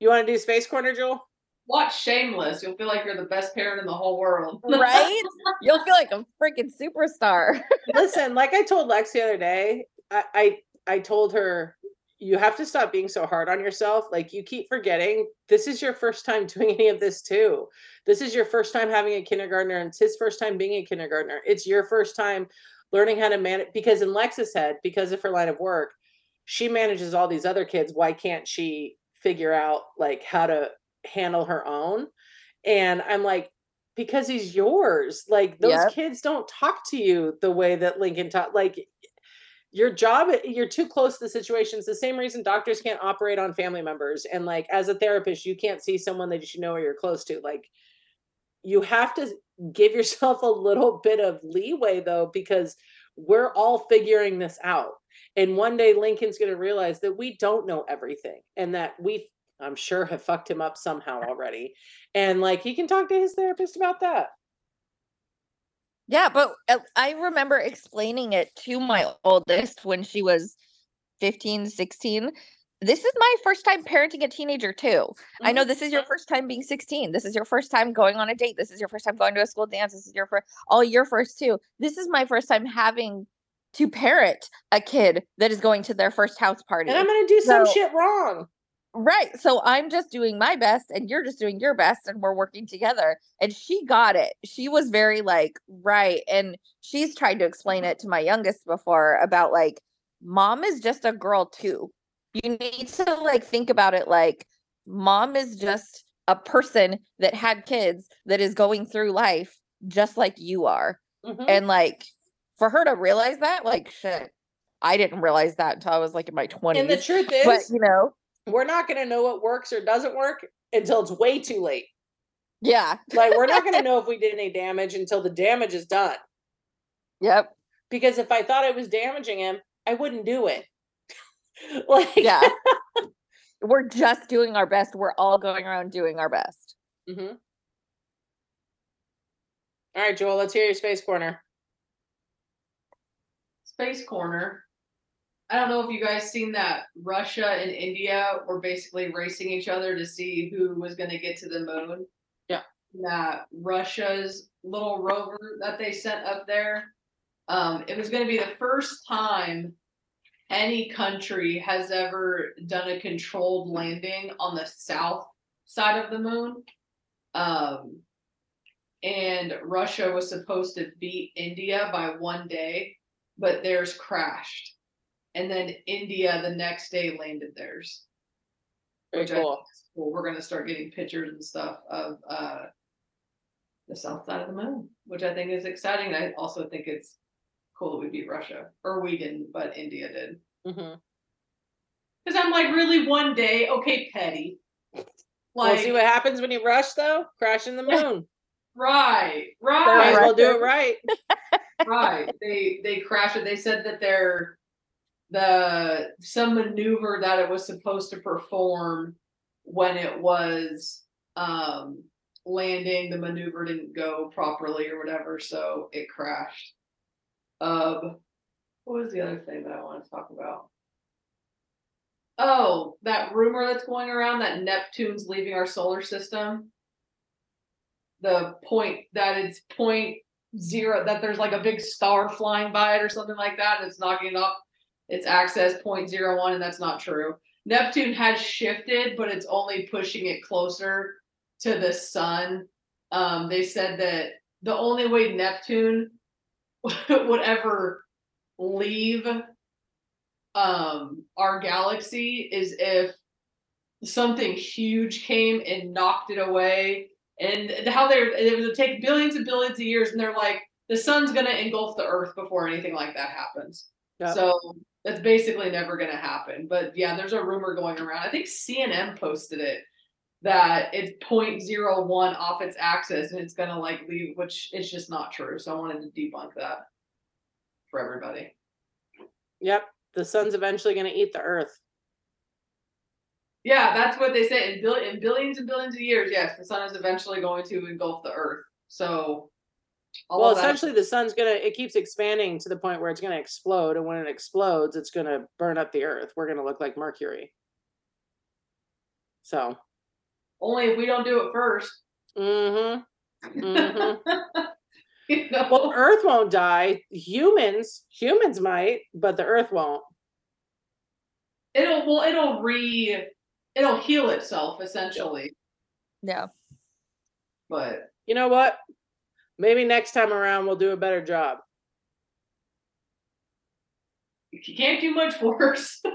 you want to do space corner jewel Watch Shameless. You'll feel like you're the best parent in the whole world. [LAUGHS] right? You'll feel like a freaking superstar. [LAUGHS] listen like i told lex the other day I, I i told her you have to stop being so hard on yourself like you keep forgetting this is your first time [LAUGHS] doing any of this too this is your first time having a kindergartner and it's his first time being a kindergartner it's your first time learning how to manage because in lex's head because of her line of work she manages all these other kids why can't she figure out like how to handle her own and i'm like because he's yours. Like those Yep. kids don't talk to you the way that Lincoln taught. Like your job, you're too close to the situation. It's the same reason doctors can't operate on family members. And like as a therapist, you can't see someone that you know or you're close to. Like you have to give yourself a little bit of leeway though, because we're all figuring this out. And one day Lincoln's going to realize that we don't know everything and that we, I'm sure, have fucked him up somehow already. And like he can talk to his therapist about that. Yeah, but uh, I remember explaining it to my oldest when she was 15, 16. This is my first time parenting a teenager too. I know this is your first time being 16. This is your first time going on a date. This is your first time going to a school dance. This is your first all your first too. This is my first time having to parent a kid that is going to their first house party. And I'm going to do some shit wrong. Right. So I'm just doing my best and you're just doing your best and we're working together. And she got it. She was very like, right. And she's tried to explain it to my youngest before about like, mom is just a girl too. You need to like think about it like, mom is just a person that had kids that is going through life just like you are. Mhm. And like, for her to realize that, like, shit, I didn't realize that until I was like in my 20s. And the truth is, but you know, we're not going to know what works or doesn't work until it's way too late. yeah. Like we're not going [LAUGHS] to know if we did any damage until the damage is done. Yep. Because if I thought I was damaging him, I wouldn't do it. [LAUGHS] like Yeah. [LAUGHS] We're just doing our best. We're all going around doing our best. Mhm. All right, Joel, let's hear your space corner. Space Corner. I don't know if you guys seen that Russia and India were basically racing each other to see who was going to get to the moon. Yeah. That Russia's little rover that they sent up there. Um, it was going to be the first time any country has ever done a controlled landing on the south side of the moon. Um, and Russia was supposed to beat India by one day, but theirs crashed. And then India the next day landed theirs. Very which I think cool. is cool. We're gonna start getting pictures and stuff of uh the south side of the moon, which I think is exciting. I also think it's cool that we beat Russia. Or we didn't, but India did. hmm Because I'm like, really one day, okay, petty. We'll see what happens when you rush, though. Crashing the moon. right, Might right. well do it right. right. They they crashed it. They said that their the some maneuver that it was supposed to perform when it was um landing, the maneuver didn't go properly or whatever, so it crashed. Um what was the other thing that I want to talk about? Oh, that rumor that's going around that Neptune's leaving our solar system. The point that it's point zero that there's like a big star flying by it or something like that, and it's knocking it off its axis 0.01, and that's not true. Neptune has shifted, but it's only pushing it closer to the sun. Um, they said that the only way Neptune [LAUGHS] would ever leave um our galaxy is if something huge came and knocked it away and how they're it would take billions and billions of years and they're like the sun's going to engulf the earth before anything like that happens Yep. so that's basically never going to happen but yeah there's a rumor going around i think cnn posted it that it's 0.01 off its axis and it's going to like leave which is just not true so i wanted to debunk that for everybody Yep. The sun's eventually going to eat the earth. Yeah, that's what they say. In, bill- in billions and billions of years, yes, the sun is eventually going to engulf the earth. So, all well, essentially, the sun's going to, it keeps expanding to the point where it's going to explode. And when it explodes, it's going to burn up the earth. We're going to look like Mercury. So, only if we don't do it first. mm hmm. Mm hmm. [LAUGHS] You know? Well, Earth won't die. Humans, humans might, but the Earth won't. it'll well, it'll re, it'll heal itself essentially. Yeah. But You know what? Maybe next time around we'll do a better job. you can't do much worse. [LAUGHS]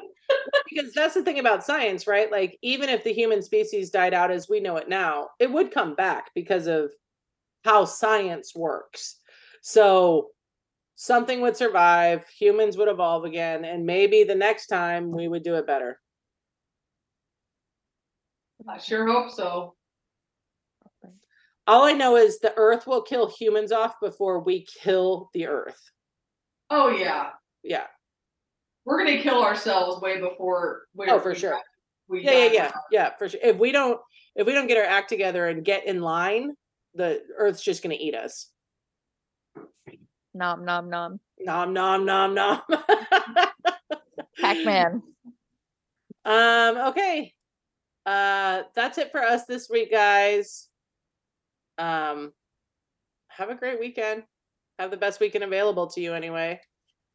Because that's the thing about science, right? Like, even if the human species died out as we know it now, it would come back because of how science works. So, something would survive, humans would evolve again, and maybe the next time we would do it better. I sure hope so. All I know is the Earth will kill humans off before we kill the Earth. Oh yeah, Yeah. we're gonna kill ourselves way before. we Oh, for we sure. die- We yeah yeah die. yeah yeah for sure if we don't if we don't get our act together and get in line the earth's just going to eat us Nom nom nom. nom nom nom nom [LAUGHS] Pac-Man. um okay uh that's it for us this week guys um have a great weekend have the best weekend available to you anyway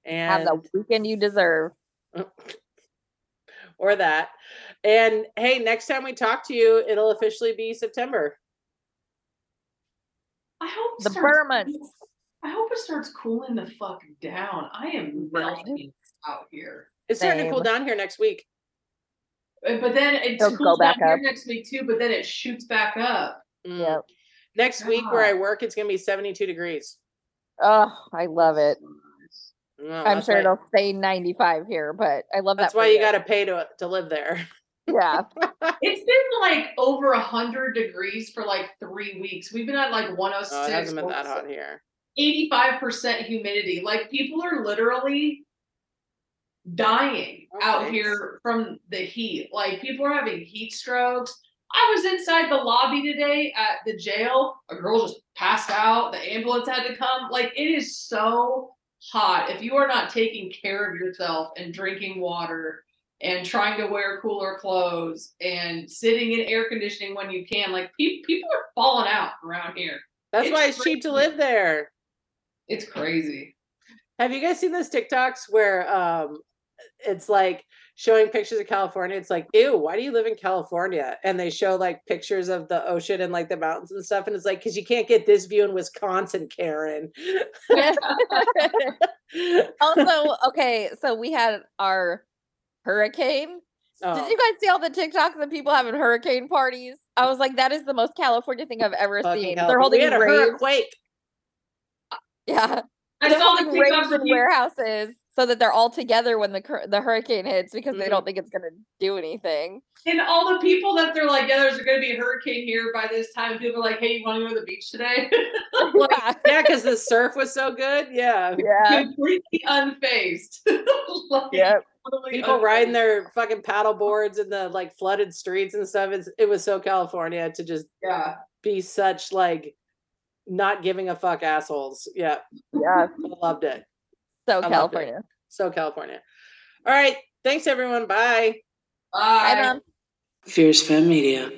And Have the weekend you deserve. [LAUGHS] or that. And hey, next time we talk to you, it'll officially be September. I hope it The starts Burmans. I hope it starts cooling the fuck down. I am melting out here. It's starting to cool down here next week. Uh, But then it It'll go cools down back here up. next week too. But then it shoots back up. Mm. Yep. Next week where I work, it's gonna be 72 degrees. Oh, I love it. No, I'm Oh, sure why- it'll stay 95 here, but I love That's that. why you got to pay to to live there. Yeah. [LAUGHS] It's been like over a hundred degrees for like three weeks. We've been at like 106. Oh, it hasn't been that hot oh here. 85% humidity. Like people are literally dying Oh, out thanks. here from the heat. Like people are having heat strokes. I was inside the lobby today at the jail. A girl just passed out. The ambulance had to come. Like it is so hot. If you are not taking care of yourself and drinking water and trying to wear cooler clothes and sitting in air conditioning when you can, like pe- people are falling out around here. That's It's why it's cheap to live there. It's crazy. Have you guys seen those TikToks where um it's like showing pictures of California? It's like, ew, why do you live in California? And they show like pictures of the ocean and like the mountains and stuff. And it's like, because you can't get this view in Wisconsin, Karen. [LAUGHS] also, okay, so we had our hurricane. Oh, Did you guys see all the TikToks of people having hurricane parties? I was like, that is the most California thing I've ever fucking seen. California. They're holding we had a raves. hurricane. Yeah, I they're saw the TikToks of you. warehouses so that they're all together when the the hurricane hits because they Mhm. don't think it's gonna do anything. And all the people that they're like, yeah, there's going to be a hurricane here by this time. People are like, hey, you want to go to the beach today? [LAUGHS] [LAUGHS] like, yeah, Yeah, because the surf was so good. Yeah. yeah, completely unfazed. [LAUGHS] like, yep. totally People riding their fucking paddle boards in the like flooded streets and stuff. It's, it was so California to just Yeah. be such like not giving a fuck assholes. Yeah. Yeah, I loved it. So loved it. California. So California. All right. Thanks everyone. Bye. Bye, Bye. Mom. Fierce Femme Media.